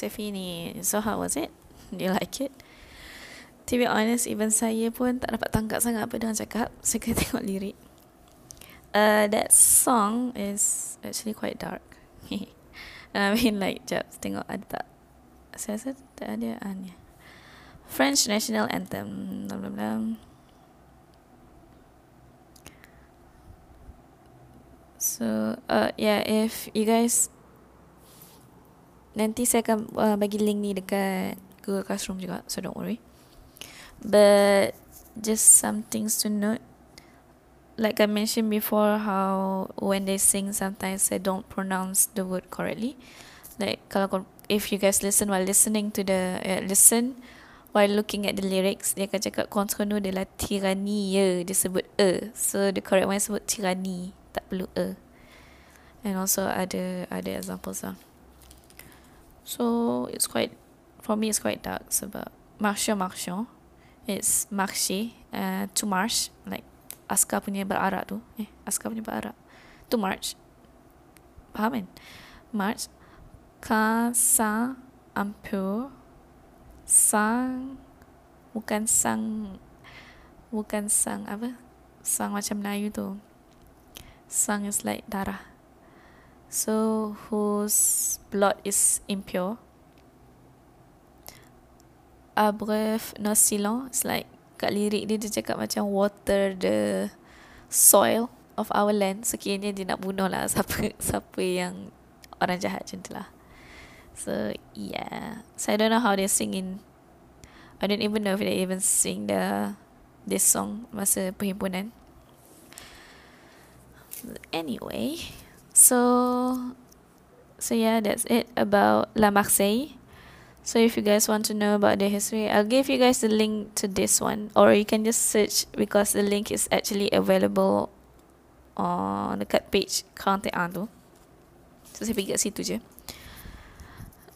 Sefini. So how was it? Do you like it? To be honest, even saya pun tak dapat tangkap sangat apa dia cakap. Saya kena tengok lirik. Uh, that song is actually quite dark. I mean like, jap, tengok ada tak. Saya rasa tak ada annya. French National Anthem. Blah, blah, blah. So, uh, yeah, if you guys nanti saya akan uh, bagi link ni dekat Google Classroom juga, so don't worry. But just some things to note. Like I mentioned before, how when they sing, sometimes they don't pronounce the word correctly. Like kalau if you guys listen while listening to the uh, listen while looking at the lyrics, dia akan cakap kontrano adalah tirani ya, dia sebut e. So the correct one sebut tirani, tak perlu e. And also ada ada examples lah. So it's quite for me it's quite dark. Sebab marche marchon it's marcher uh, to march like askar punya berarak tu. Eh askar punya berarak. To march. Faham kan? March. Ka sa ampur sang bukan sang bukan sang apa? Sang macam Melayu tu. Sang is like darah so whose blood is impure? Abref no silon it's like kat lirik dia dia cakap macam water the soil of our land. So kiranya dia nak bunuh lah siapa siapa yang orang jahat macam tu lah. So yeah. So I don't know how they sing in I don't even know if they even sing the this song masa perhimpunan. Anyway so so yeah that's it about La Marseille So if you guys want to know about the history, I'll give you guys the link to this one, or you can just search because the link is actually available on the cut page Kante Ando. So saya pergi kat situ je.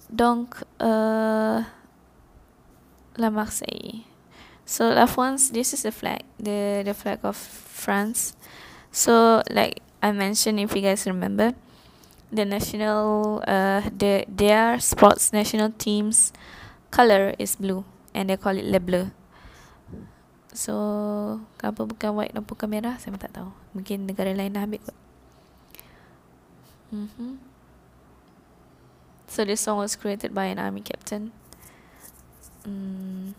Donc, uh, La Marseille. So La France, this is the flag, the the flag of France. So like I mentioned, if you guys remember, the national uh the their sports national teams color is blue and they call it le bleu so kenapa bukan white dan bukan merah saya tak tahu. Mungkin negara lain dah ambil kot. Mm-hmm. so this song was created by an army captain. Mm.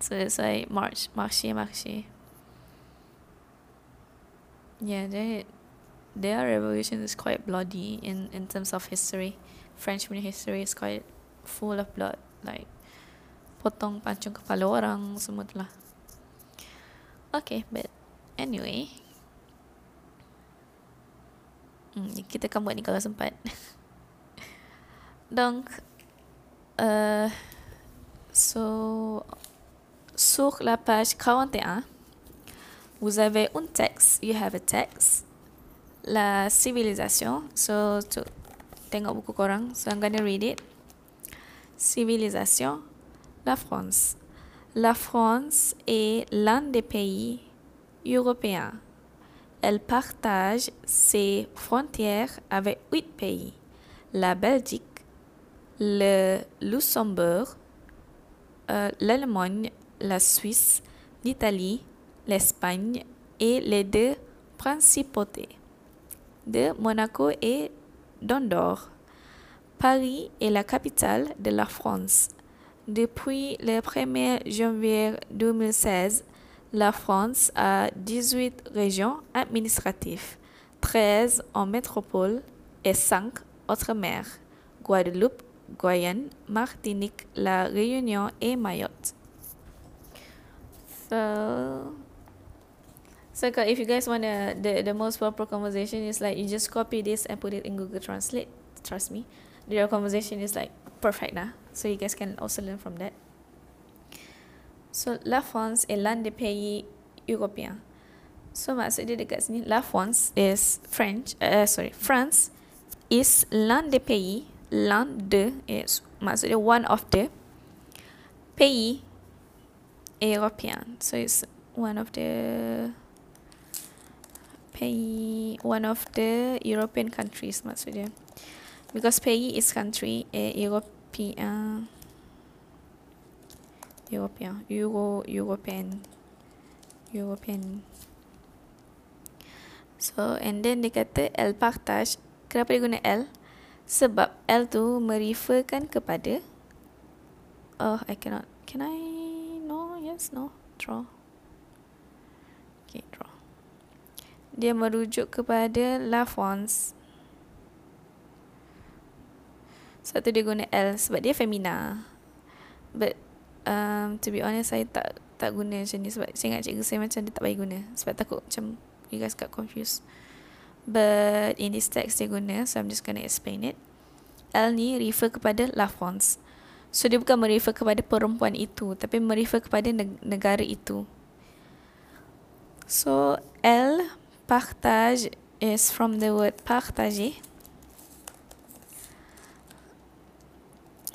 so it's like march marche marche yeah they their revolution is quite bloody in, in terms of history. French history is quite full of blood. Like, potong pancung kepala orang, semua tu lah. Okay, but anyway. Hmm, kita akan buat ni kalau sempat. Donc, uh, so, sur la page 41, vous avez un texte, you have a text, La Civilisation. So, to, tengok buku. So, I'm read it. Civilisation. La France. La France est l'un des pays européens. Elle partage ses frontières avec huit pays. La Belgique, le Luxembourg, euh, l'Allemagne, la Suisse, l'Italie, l'Espagne et les deux principautés de Monaco et d'Andorre. Paris est la capitale de la France. Depuis le 1er janvier 2016, la France a 18 régions administratives, 13 en métropole et 5 autres mers, Guadeloupe, Guyane, Martinique, La Réunion et Mayotte. So if you guys want the, the most proper conversation is like you just copy this and put it in Google Translate. Trust me, your conversation is like perfect now. So you guys can also learn from that. So La France est l'un des pays européens. So maksud dia dekat sini La France is French. Uh, sorry, France is l'un des pays. L'un de is maksud dia one of the pays européens. So it's one of the pay one of the European countries maksudnya. because pays is country et européen européen euro european european. So and then dia kata L partage. Kenapa dia guna L? Sebab L tu mereferkan kepada oh I cannot can I no yes no draw. Okay draw dia merujuk kepada La France sebab tu dia guna L sebab dia femina. But um, to be honest saya tak tak guna macam ni sebab saya ingat cikgu saya macam dia tak bagi guna sebab takut macam you guys got confused. But in this text dia guna so I'm just gonna explain it. L ni refer kepada La France so dia bukan merefer kepada perempuan itu tapi merefer kepada negara itu. So L partage is from the word partager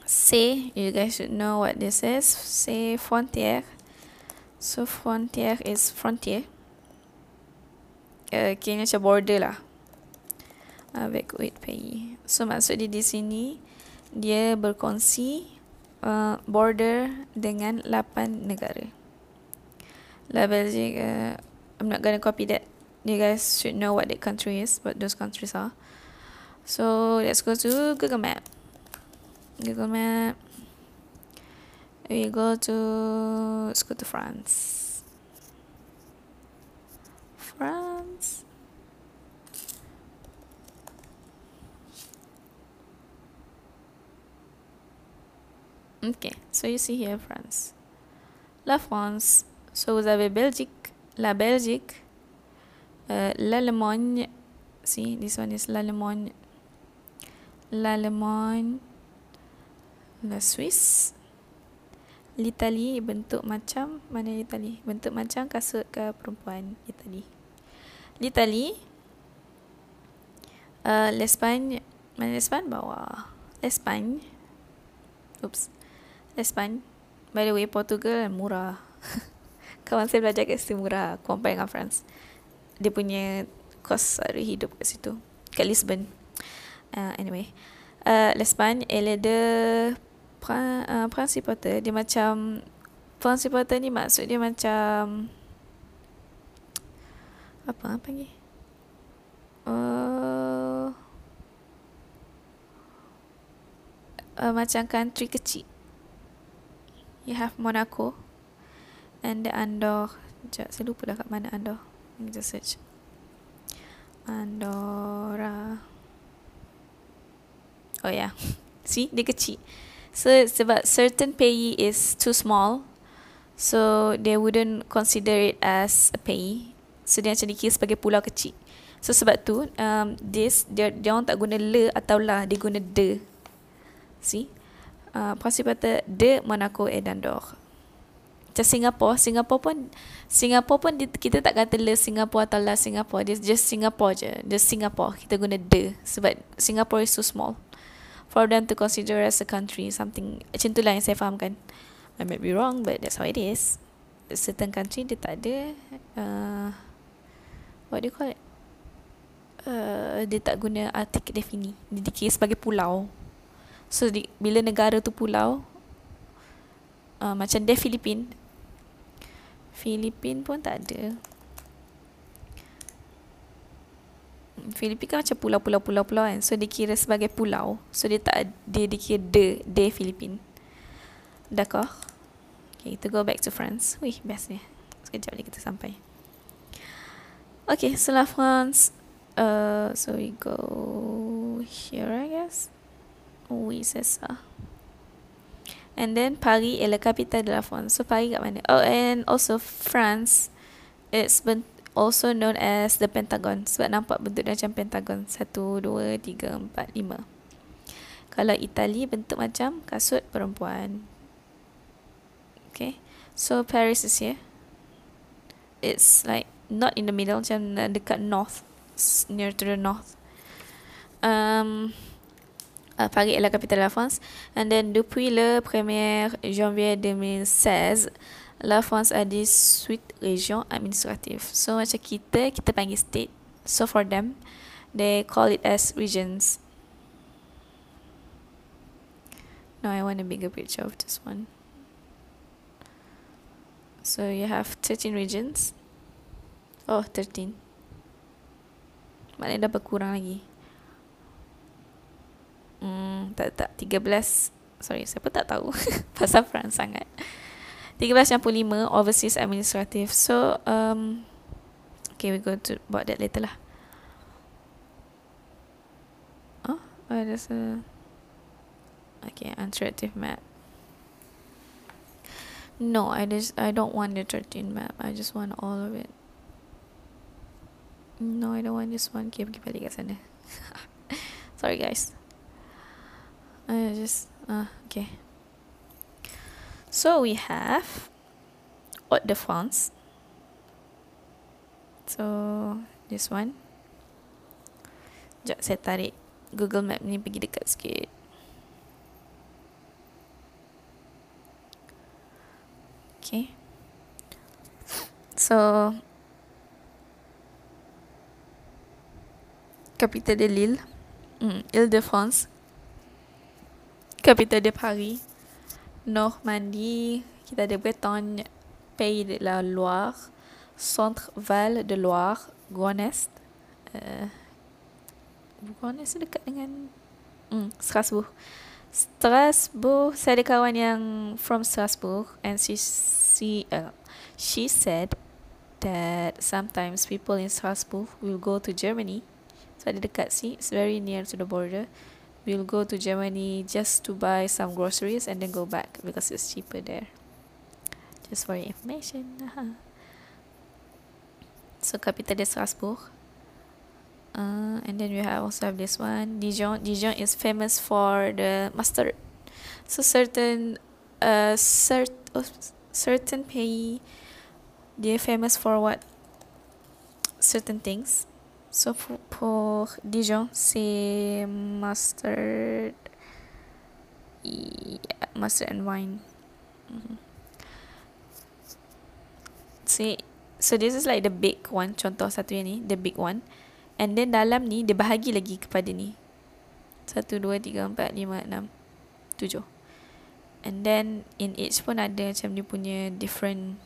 C, you guys should know what this is. C frontière. So frontière is frontier. Uh, kira macam border lah. Avec huit pays. So maksud dia di sini, dia berkongsi uh, border dengan 8 negara. La Belgique, uh, I'm not gonna copy that. You guys should know what that country is, what those countries are. So let's go to Google Map. Google Map. We go to let's go to France. France. Okay, so you see here France. La France. So vous avez Belgique, la Belgique, uh, l'Allemagne. See, this one is l'Allemagne. L'Allemagne. La Swiss L'Italie bentuk macam Mana Italy Bentuk macam kasut ke perempuan Italy L'Italie uh, L'Espagne Mana L'Espagne bawah. L'Espagne Oops. L'Espagne By the way Portugal murah. Kawan saya belajar kat situ murah. Compare dengan France Dia punya Kos ada hidup kat situ Kat Lisbon. Uh, Anyway. Uh, L'Espagne Elle de pra, uh, Principata dia macam Principata ni maksud dia macam apa apa ni uh, uh, macam country kecil. You have Monaco and the Andorre sekejap saya lupa dah kat mana me just search Andorra oh yeah see dia kecil So sebab certain payee is too small, so they wouldn't consider it as a payee. So dia macam dikira sebagai pulau kecil. So sebab tu, um, this dia dia orang tak guna le atau lah, dia guna de. See? Uh, Prinsip kata de Monaco et d'Andorre. Macam Singapore, Singapore pun Singapore pun kita tak kata le Singapore atau lah Singapore. Dia just Singapore je. Just Singapore. Kita guna de sebab Singapore is too small. For them to consider as a country something macam tu lah yang saya fahamkan. I might be wrong but that's how it is. Certain country dia tak ada uh, what do you call it? Uh, dia tak guna artik defini dia dikira sebagai pulau. So di, bila negara tu pulau uh, macam dia Filipin Filipin pun tak ada. Filipin kan macam pulau-pulau-pulau-pulau kan. So dia kira sebagai pulau. So dia tak Dia dikira de De Filipin. D'accord Okay kita go back to France. Wih best ni. Sekejap lagi kita sampai. Okay setelah France uh, So we go Here I guess. Oui c'est ça And then Paris est la capitale de la France. So Paris kat mana? Oh and also France It's been also known as the pentagon. Sebab nampak bentuk dia macam pentagon. Satu dua tiga empat lima. Kalau Itali bentuk macam kasut perempuan. Okay. So Paris is here. It's like not in the middle macam dekat north near to the north. Um uh, Paris est la capitale de la France and then depuis le 1er janvier 2016 La France a 18 régions administratives. So macam kita, kita panggil state. So for them, they call it as regions. No, I want a bigger picture of this one. So you have 13 regions. Oh, 13. Maknanya dah berkurang lagi. Hmm, tak, tak. 13. Sorry, siapa tak tahu. Pasal perang sangat. 13.5 overseas administrative. So, um, okay, we go to about that later lah. Oh, oh there's a... Okay, interactive map. No, I just I don't want the 13 map. I just want all of it. No, I don't want this one. Balik kat sana. Sorry guys. I just uh okay. So we have Haute de France. So this one. Sekejap saya tarik Google Map ni pergi dekat sikit. Okay. So, capitale de Lille, mm, Île-de-France, capitale de Paris, Normandie, kita ada Bretagne, Pays de la Loire, Centre Val de Loire, Gonest, uh, Gonest dekat dengan mm, Strasbourg. Strasbourg, saya ada kawan yang from Strasbourg and she she uh, she said that sometimes people in Strasbourg will go to Germany. So ada dekat sini, it's very near to the border. We'll go to Germany just to buy some groceries and then go back because it's cheaper there. Just for information. so capital de Strasbourg. Uh, and then we have also have this one Dijon. Dijon is famous for the mustard. So certain uh cert oh, certain pays they're famous for what certain things. So for, pour Dijon c'est mustard yeah, mustard and wine. Mm-hmm. See, so this is like the big one. Contoh satu yang ni, the big one. And then dalam ni dia bahagi lagi kepada ni. Satu, dua, tiga, empat, lima, enam, tujuh. And then in each pun ada macam dia punya different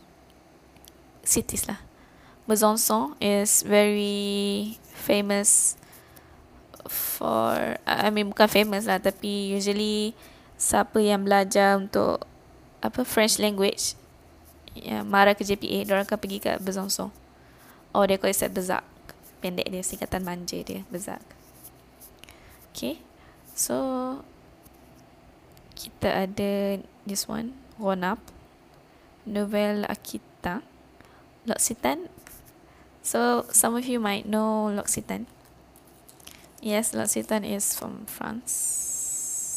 cities lah. Besançon is very famous for I mean bukan famous lah tapi usually siapa yang belajar untuk apa French language yang marah ke JPA dia akan pergi ke Besançon. Or they call it Bezac pendek dia singkatan manja dia Bezak. Okay so kita ada this one Ronap Novel Akita. L'Occitane so some of you might know L'Occitane yes L'Occitane is from France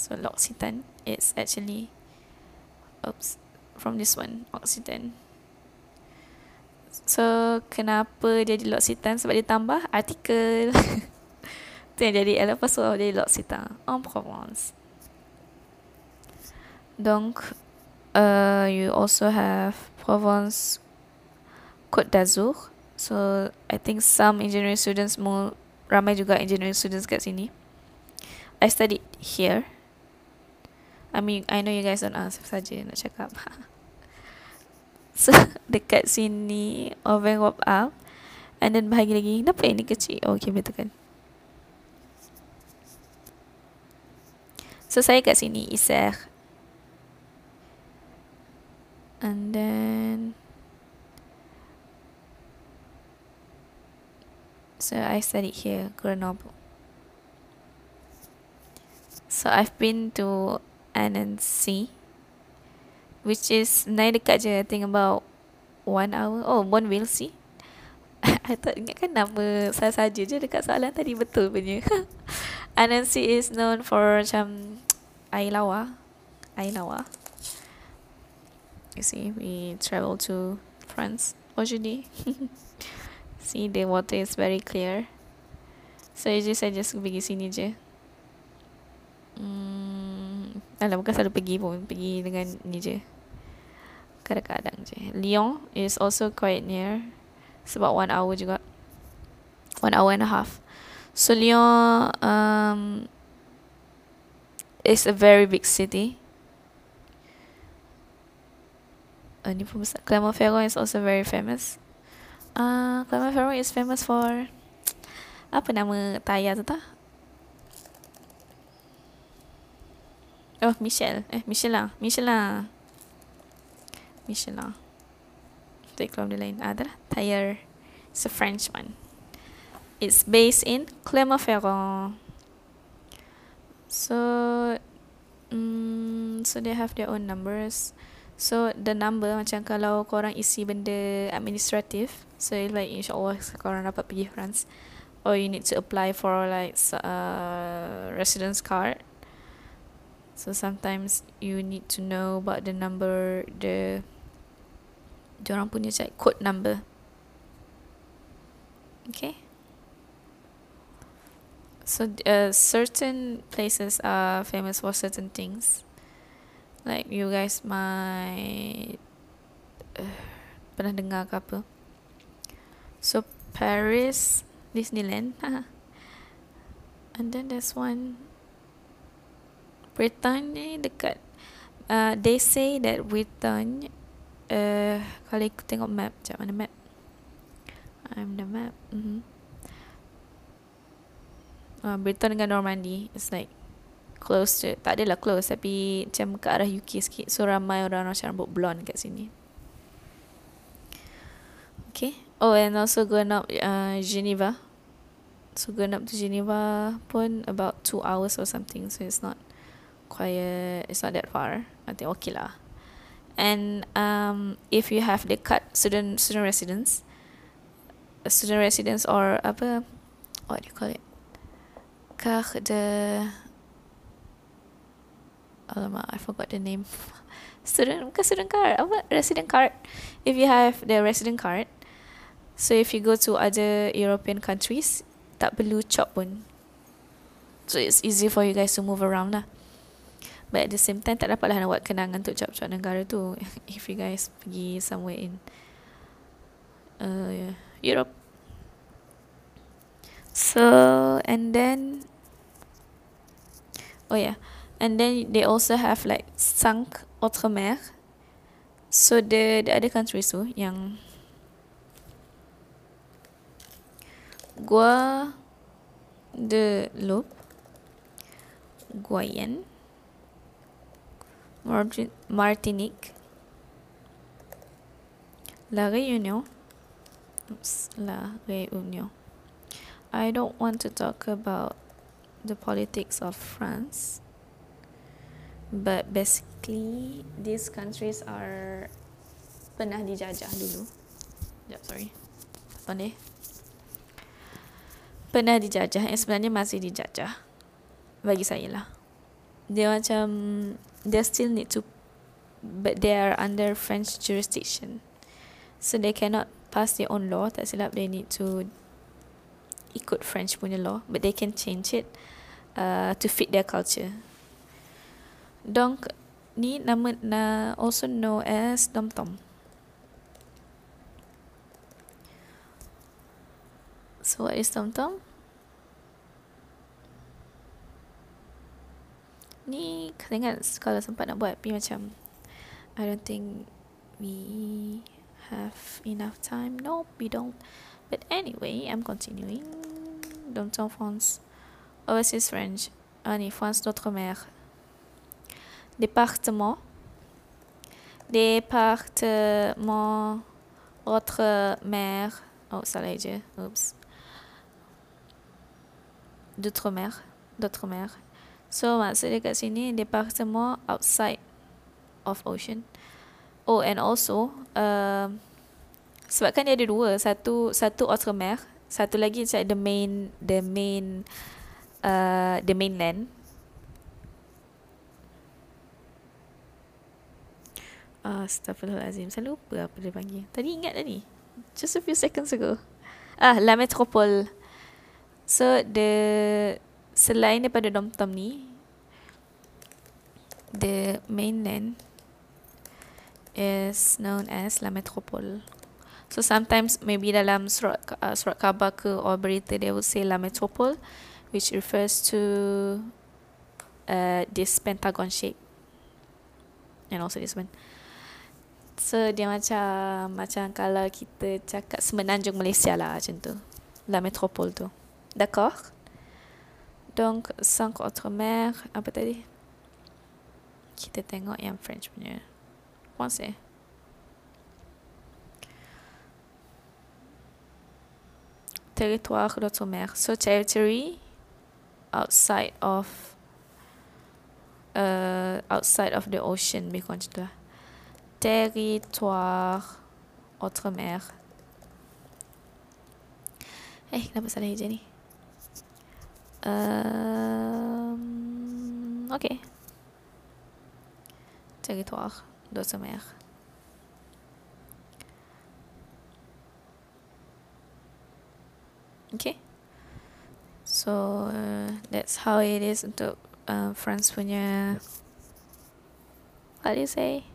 so L'Occitane is actually oops from this one Occitane So kenapa jadi L'Occitane sebab dia tambah artikel. tu yang jadi elle pas so jadi L'Occitane en Provence. Donc uh, you also have Provence Côte d'Azur. So I think some engineering students more ramai juga engineering students kat sini. I studied here. I mean, I know you guys don't ask saja nak cakap. So dekat sini Oven warp up And then bahagi lagi Kenapa ini kecil Oh okay betul kan So saya kat sini Isar And then So I studied here Grenoble. So I've been to Annecy which is naik dekat je I think about one hour. Oh will see? I tak ingat kan nama saya saja je dekat soalan tadi betul punya. Anansi is known for macam air lawa air lawa you see we travel to France. Aujourd'hui See, the water is very clear. So, you just, I just pergi sini je. Hmm. Alah, bukan selalu pergi pun. Pergi dengan ni je. Kadang-kadang je. Lyon is also quite near. Sebab one hour juga. One hour and a half. So, Lyon... Um, It's a very big city. Uh, Clermont-Ferrand is also very famous. Uh, Clermont-Ferrand is famous for apa nama tayar tu tak? Oh, Michel. Eh, Michelin. Michelin. Michelin. Take keluar benda lain. Ah, tayar. It's a French one. It's based in Clermont-Ferrand. So, mm, so they have their own numbers. So the number macam kalau korang isi benda administratif, so like insyaAllah korang dapat pergi France, or you need to apply for like uh, residence card. So sometimes you need to know about the number, the orang punya cak code number. Okay. So uh, certain places are famous for certain things. Like you guys might uh, pernah dengar ke apa. So Paris, Disneyland. And then there's one Bretagne dekat uh, they say that Bretagne uh, kalau ikut tengok map macam mana map I'm the map mm-hmm. uh, Britain dengan Normandy it's like close to tak adalah close tapi macam ke arah UK sikit. So ramai orang macam rambut blonde kat sini. Okay. Oh and also going up uh, Geneva. So going up to Geneva pun about two hours or something. So it's not quiet it's not that far. I think okay lah. And um, if you have the card student student residence student residence or apa what do you call it? Card the Alamak, I forgot the name. Student, bukan student card. Apa? Resident card. If you have the resident card, so if you go to other European countries, tak perlu chop pun. So it's easy for you guys to move around lah. But at the same time tak dapatlah nak buat kenangan untuk cap-cap negara tu if you guys pergi somewhere in uh, Europe. So and then oh yeah and then they also have like cinq autres mer. So the the other countries tu yang Gua de Loup Guyane Martinique, La Réunion. Oops, La Réunion. I don't want to talk about the politics of France, but basically these countries are pernah dijajah dulu. Sekejap, sorry. Pandai. Pernah dijajah, yang sebenarnya masih dijajah. Bagi saya lah. Dia macam they still need to but they are under French jurisdiction so they cannot pass their own law tak silap they need to ikut French punya law but they can change it uh, to fit their culture donc ni nama na also known as tom tom. So what is tom tom? Ni ingat kalau sempat nak buat tapi macam I don't think we have enough time. No we don't. But anyway I'm continuing. Downtown France Overseas French. Ah ni France d'Outre-mer département département Outre-mer oh salah je oops d'Outre-mer d'Outre-mer So maksud dia kat sini Departement outside of ocean. Oh and also uh, sebab kan dia ada dua, satu satu outre-mer, satu lagi macam the main the main uh, the mainland. Astaghfirullahaladzim Saya lupa apa dia panggil. Tadi ingat tadi Just a few seconds ago. Ah, La Métropole So, the selain daripada Dom-Tom ni the mainland is known as La Métropole. So sometimes maybe dalam surat uh, surat khabar ke or berita they will say La Métropole which refers to uh, this pentagon shape. And also this one. So dia macam macam kalau kita cakap semenanjung Malaysia lah macam tu. La métropole tu. D'accord? Donc, cinq autres mers. Apa tadi? Kita tengok yang French punya. Français. Territoire d'outre-mer. So, territory outside of uh, outside of the ocean kurang macam tu lah. Territoire outre-mer. Eh, kenapa salah hijau ni? Um, okay. Territoire d'outre-mer. Okay. So uh, that's how it is untuk uh, France punya what do you say?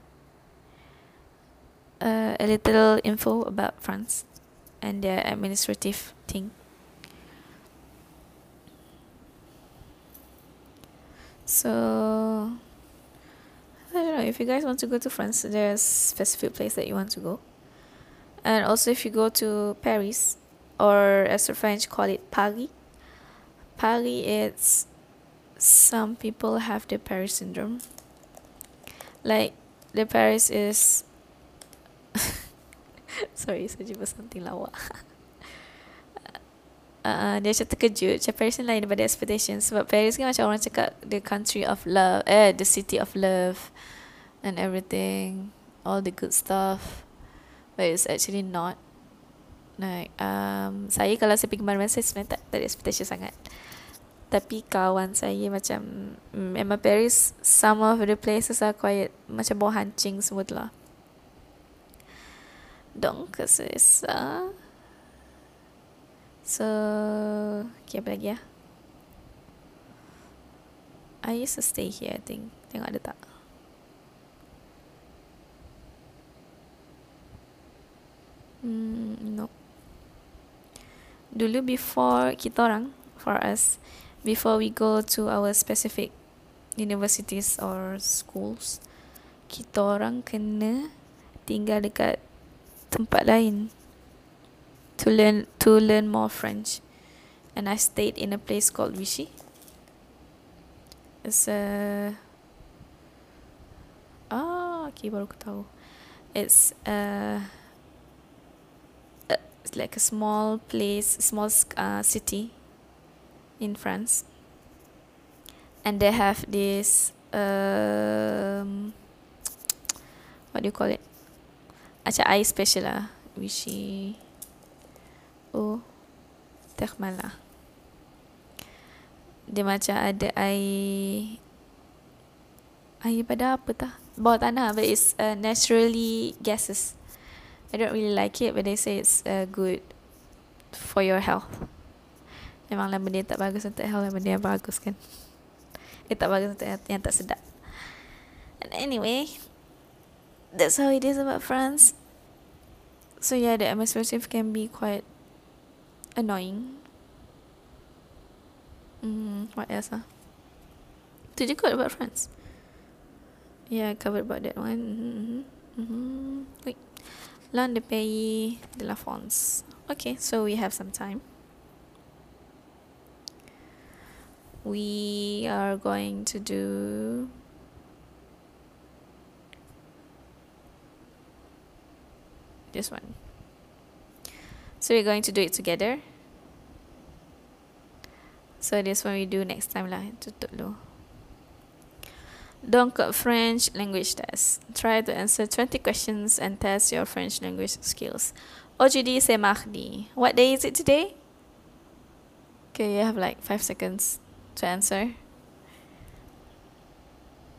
Uh, a little info about France and their administrative thing. So I don't know if you guys want to go to France, there's specific place that you want to go. And also if you go to Paris, or as the French call it Paris, Paris it's some people have the Paris syndrome. Like the Paris is sorry, saya jumpa something lawak. Uh, dia macam terkejut. Macam Paris ni lain daripada expectation Sebab Paris kan macam orang cakap The country of love Eh, the city of love And everything All the good stuff. But it's actually not. Like um, Saya kalau saya pergi mana-mana Saya sebenarnya tak, tak ada expectation sangat. Tapi kawan saya macam Memang Paris Some of the places are quite Macam bawah hancing semua tu lah Donc c'est So Okay apa lagi ya? I used to stay here I think. Tengok ada tak? Hmm, no. Dulu before kita orang, for us, before we go to our specific universities or schools, kita orang kena tinggal dekat tempat lain to learn to learn more French. And I stayed in a place called Vichy. It's a ah, okay, baru aku tahu. It's a it's like a small place, small uh, city in France, and they have this um, what do you call it? Macam air special lah, Vichy. Oh, thermal lah. Dia macam ada air air pada apa tah? Bawah tanah, but it's uh, naturally gases. I don't really like it but they say it's uh, good for your health. Memanglah benda tak bagus untuk health benda yang bagus kan. Eh tak bagus untuk yang tak sedap. And anyway, that's how it is about France. So yeah, the administrative can be quite annoying. Mm, what else ah? Did you go about France? Yeah, I covered about that one. Mm-hmm. Mm-hmm. Wait. Learn the pays de la France. Okay, so we have some time. We are going to do this one. So we're going to do it together. So this one we do next time lah. Dulu. Donc, French language test. Try to answer 20 questions and test your French language skills. Aujourd'hui, c'est mardi. What day is it today? Okay, you have like 5 seconds to answer.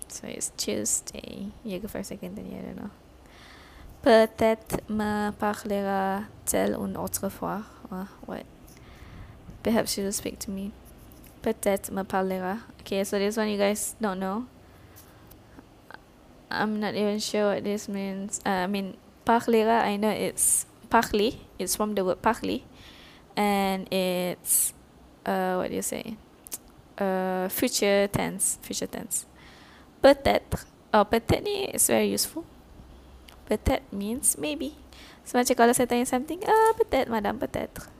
So it's Tuesday. You have 5 seconds, then you don't know. Peut-être me parlera-t-elle une autre fois? Uh, what? Perhaps she will speak to me. Peut-être me parlera. Okay, so this one you guys don't know. I'm not even sure what this means. Uh, I mean, parlera, I know it's parli. It's from the word parli. And it's, uh, what do you say? Uh, future tense. Future tense. Peut-être. Oh, peut-être ni is very useful. Peut-être means maybe. So macam kalau saya tanya something, ah peut-être madame, peut-être.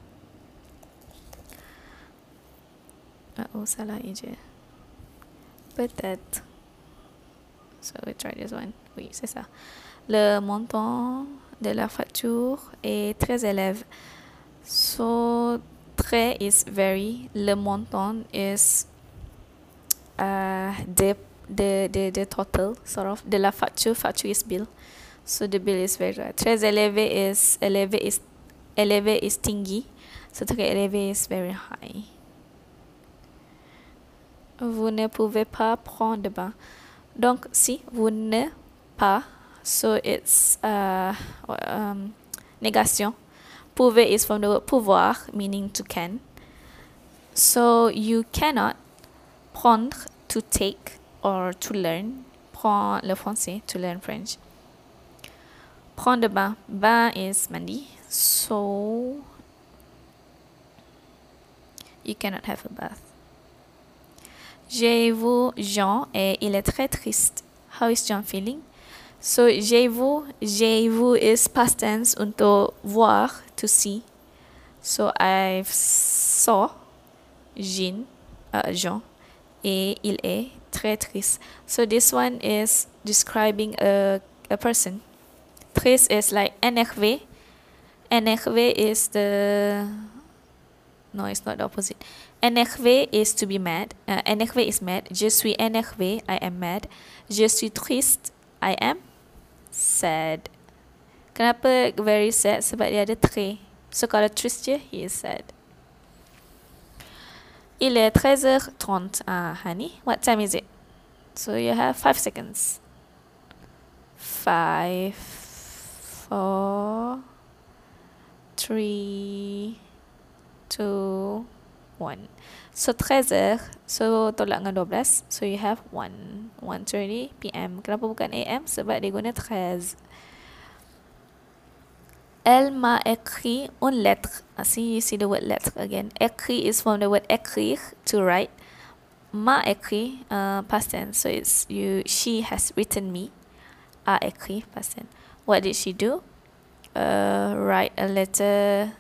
Ah, oh, salah je. Peut-être. So we try this one. Oui, c'est ça. Le montant de la facture est très élevé. So très is very. Le montant is uh, the the the the total sort of de la facture. Facture is bill. So the bill is very high. Très élevé is élevé is élevé is tinggi. So très élevé is very high. Vous ne pouvez pas prendre bain. Donc si vous ne pas, so it's uh, um, négation. Pouvez is from the word pouvoir, meaning to can. So you cannot prendre to take or to learn. Prendre le français to learn French. Prendre bain. Bain is mandi. So you cannot have a bath. J'ai vu Jean et il est très triste. How is John feeling? So j'ai vu, j'ai vu is past tense untuk voir, to see. So I saw Jean, uh, Jean et il est très triste. So this one is describing a, a person. Triste is like énervé. Énervé is the no, it's not the opposite. Énervé is to be mad. Uh, énervé is mad. Je suis énervé. I am mad. Je suis triste. I am sad. Kenapa very sad? Sebab dia ada très. So kalau triste je, he is sad. Il est 13h30. Ah, honey, what time is it? So you have 5 seconds. 5 4 3 2 1. So 13 So tolak dengan 12 So you have 1 1.30 PM Kenapa bukan AM? Sebab dia guna 13 Elle m'a écrit une lettre. I see you see the word lettre again. Écrit is from the word écrire to write. M'a écrit uh, past tense. So it's you. She has written me. A écrit past tense. What did she do? Uh, write a letter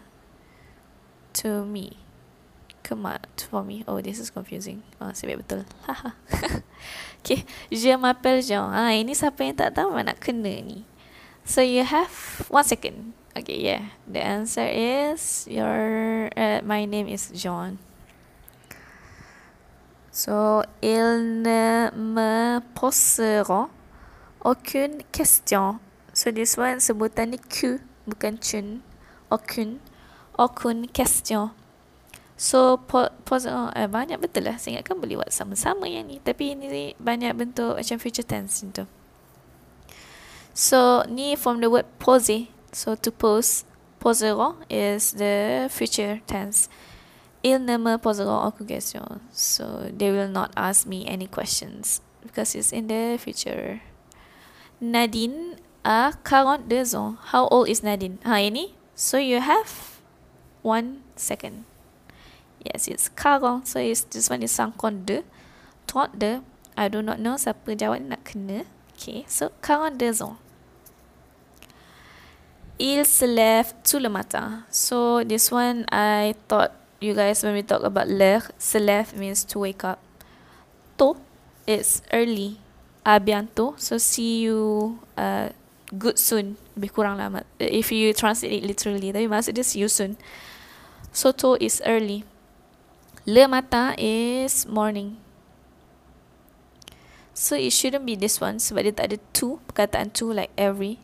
to me. Come on, for me. Oh, this is confusing. Oh, sebab betul. Okay. Je m'appelle Jean. Ah, ini siapa yang tak tahu nak kena ni. So you have one second. Okay, yeah. The answer is your. Uh, my name is John. So ils ne me poseront aucune question. So this one sebutan ni Q bukan chun. Aucune. Aucune question. So po, pose oh, eh, banyak betul lah. Saya ingatkan boleh buat sama-sama yang ni. Tapi ini banyak bentuk macam future tense tu. So ni from the word pose. So to pose, poseront is the future tense. Ils ne me poseront aucune question. So they will not ask me any questions because it's in the future. Nadine a 42 ans. How old is Nadine? Ha ini. So you have one second. Yes, it's 40. So it's, this one is 52. 32. I do not know siapa jawab nak kena. Okay, so 42 ans. Il se lève tout le matin. So this one I thought you guys when we talk about l'heure, se lève means to wake up. Tôt is early. A bientôt. So see you uh, good soon. Lebih kurang lama. If you translate it literally. Tapi maksud dia see you soon. So tôt is early. Le matin is morning. So it shouldn't be this one sebab dia tak ada to, perkataan to like every.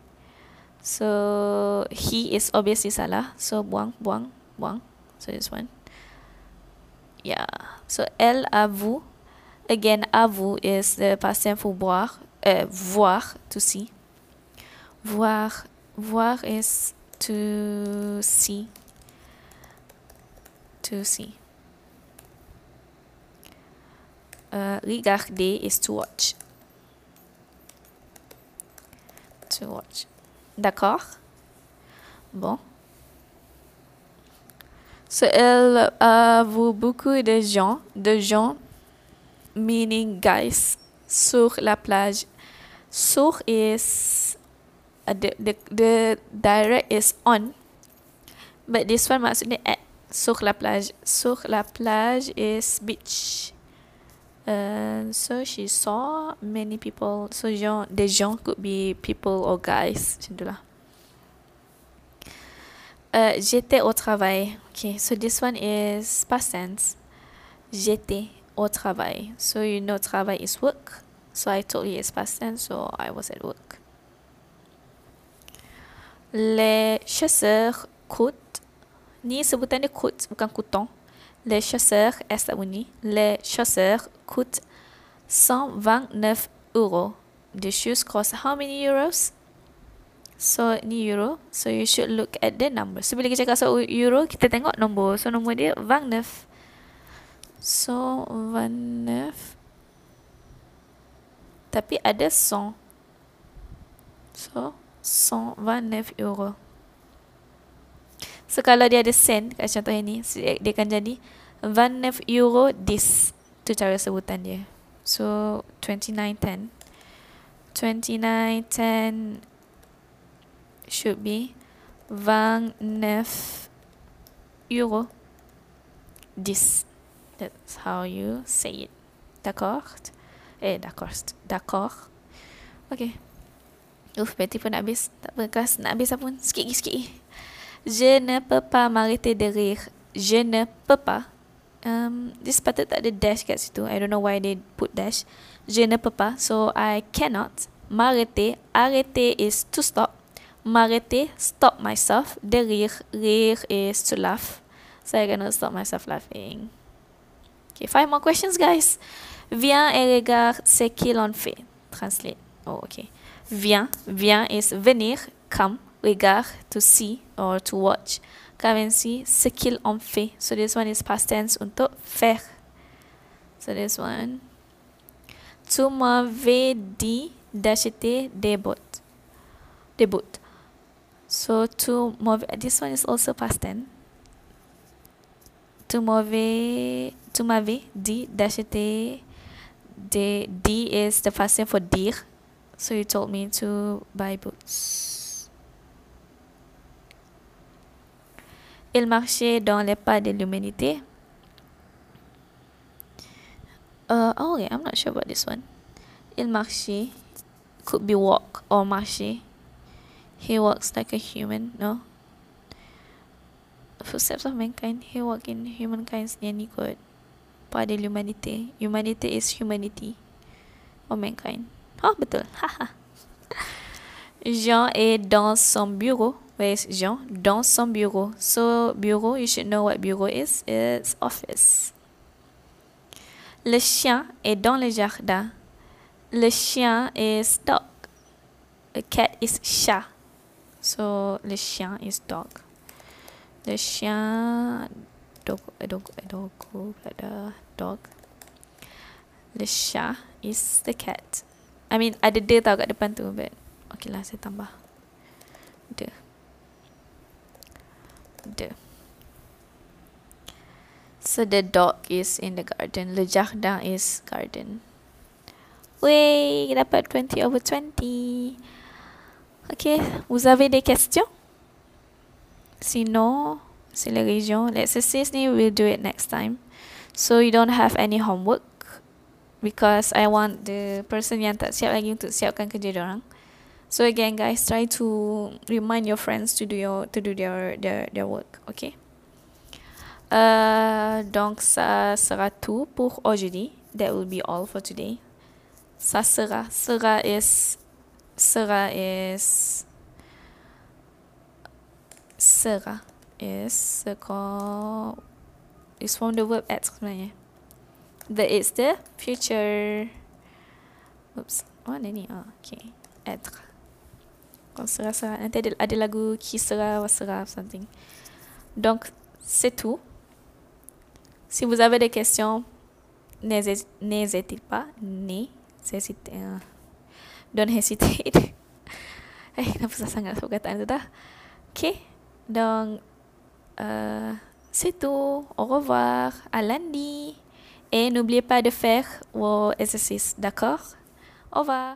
So he is obviously salah. So buang, buang, buang. So this one. Yeah. So elle a vu. Again, a vu is the past tense for boire. Uh, voir to see. Voir, voir is to see. To see. Uh, regarder is to watch. To watch. D'accord? Bon. So, elle vu beaucoup de gens, de gens, meaning guys, sur la plage. Sur is uh, the, the the direct is on. But this one maksudnya at. Sur la plage. Sur la plage is beach. Uh, so she saw many people. So gens, des gens could be people or guys. Macam lah. Uh, j'étais au travail. Okay so this one is past tense. J'étais au travail. So you know travail is work. So I told you it's past tense so I was at work les chasseurs coûtent ni sebutan dia coûte bukan couton les chasseurs S tak bunyi les chasseurs coûtent 129 euros. The shoes cost how many euros? So ni euro. So you should look at the number. So bila kita cakap so euro kita tengok nombor. So nombor dia 29 so 29 tapi ada 100 so 129 euro. So kalau dia ada sen kat contoh ini, dia akan jadi 29 euro this. Itu cara sebutan dia. So 2910. 2910 should be 29 euro this. That's how you say it. D'accord? Eh, d'accord. D'accord. Okay. Uf, bateri pun nak habis. Tak apa, kelas nak habis pun. Sikit lagi, sikit. Je ne peux pas m'arrêter de rire. Je ne peux pas. Um, this patut tak ada dash kat situ. I don't know why they put dash. Je ne peux pas. So, I cannot. M'arrêter. Arrêter is to stop. M'arrêter, stop myself. De rire. Rire is to laugh. So, I cannot stop myself laughing. Okay, five more questions, guys. Viens et regarde ce qu'il en fait. Translate. Oh, okay. Viens, viens is venir, come, regard, to see or to watch. Come and see ce qu'il en fait. So this one is past tense untuk faire. So this one. Tu m'avais dit d'acheter des bottes. Des bottes. So tu m'avais, this one is also past tense. Tu m'avais, tu m'avais dit d'acheter des, dit is the past tense for dire. So you told me to buy boots. Il marchait dans les pas de l'humanité. Uh, oh, okay, I'm not sure about this one. Il marchait could be walk or marcher. He walks like a human, no? Footsteps of mankind. He walk in humankind's name kot. Pas de l'humanité. Humanity is humanity. Or mankind. Oh. Jean est dans son bureau. Where is Jean? Dans son bureau. So, bureau, you should know what bureau is. It's office. Le chien est dans le jardin. Le chien is dog. A cat is chat. So, le chien is dog. Le chien... Dog, dog, dog, dog. Le chat is the cat. I mean ada de tau kat depan tu but okay lah saya tambah. De de so the dog is in the garden. Le jardin is garden. Wey, dapat 20 over 20 Okay, vous avez des questions Sinon, c'est la région. L'exercice, we'll do it next time. So you don't have any homework because I want the person yang tak siap lagi untuk siapkan kerja orang. So again guys, try to remind your friends to do your to do their their their work, okay? Uh, donc ça sera tout pour aujourd'hui. That will be all for today. Ça sera, sera is, sera is, sera is, sera is from the verb être sebenarnya. That is the future. Oops. Mana ni? Oh, okay. Être. Quand sera sera. Nanti ada, ada lagu qui sera ou sera something. Donc, c'est tout. Si vous avez des questions, n'hésitez pas. N'hésitez. Uh, don't hesitate. eh, kenapa susah sangat perkataan tu dah? Okay. Donc, uh, c'est tout. Au revoir. À lundi. Et n'oubliez pas de faire vos exercices, d'accord? Au revoir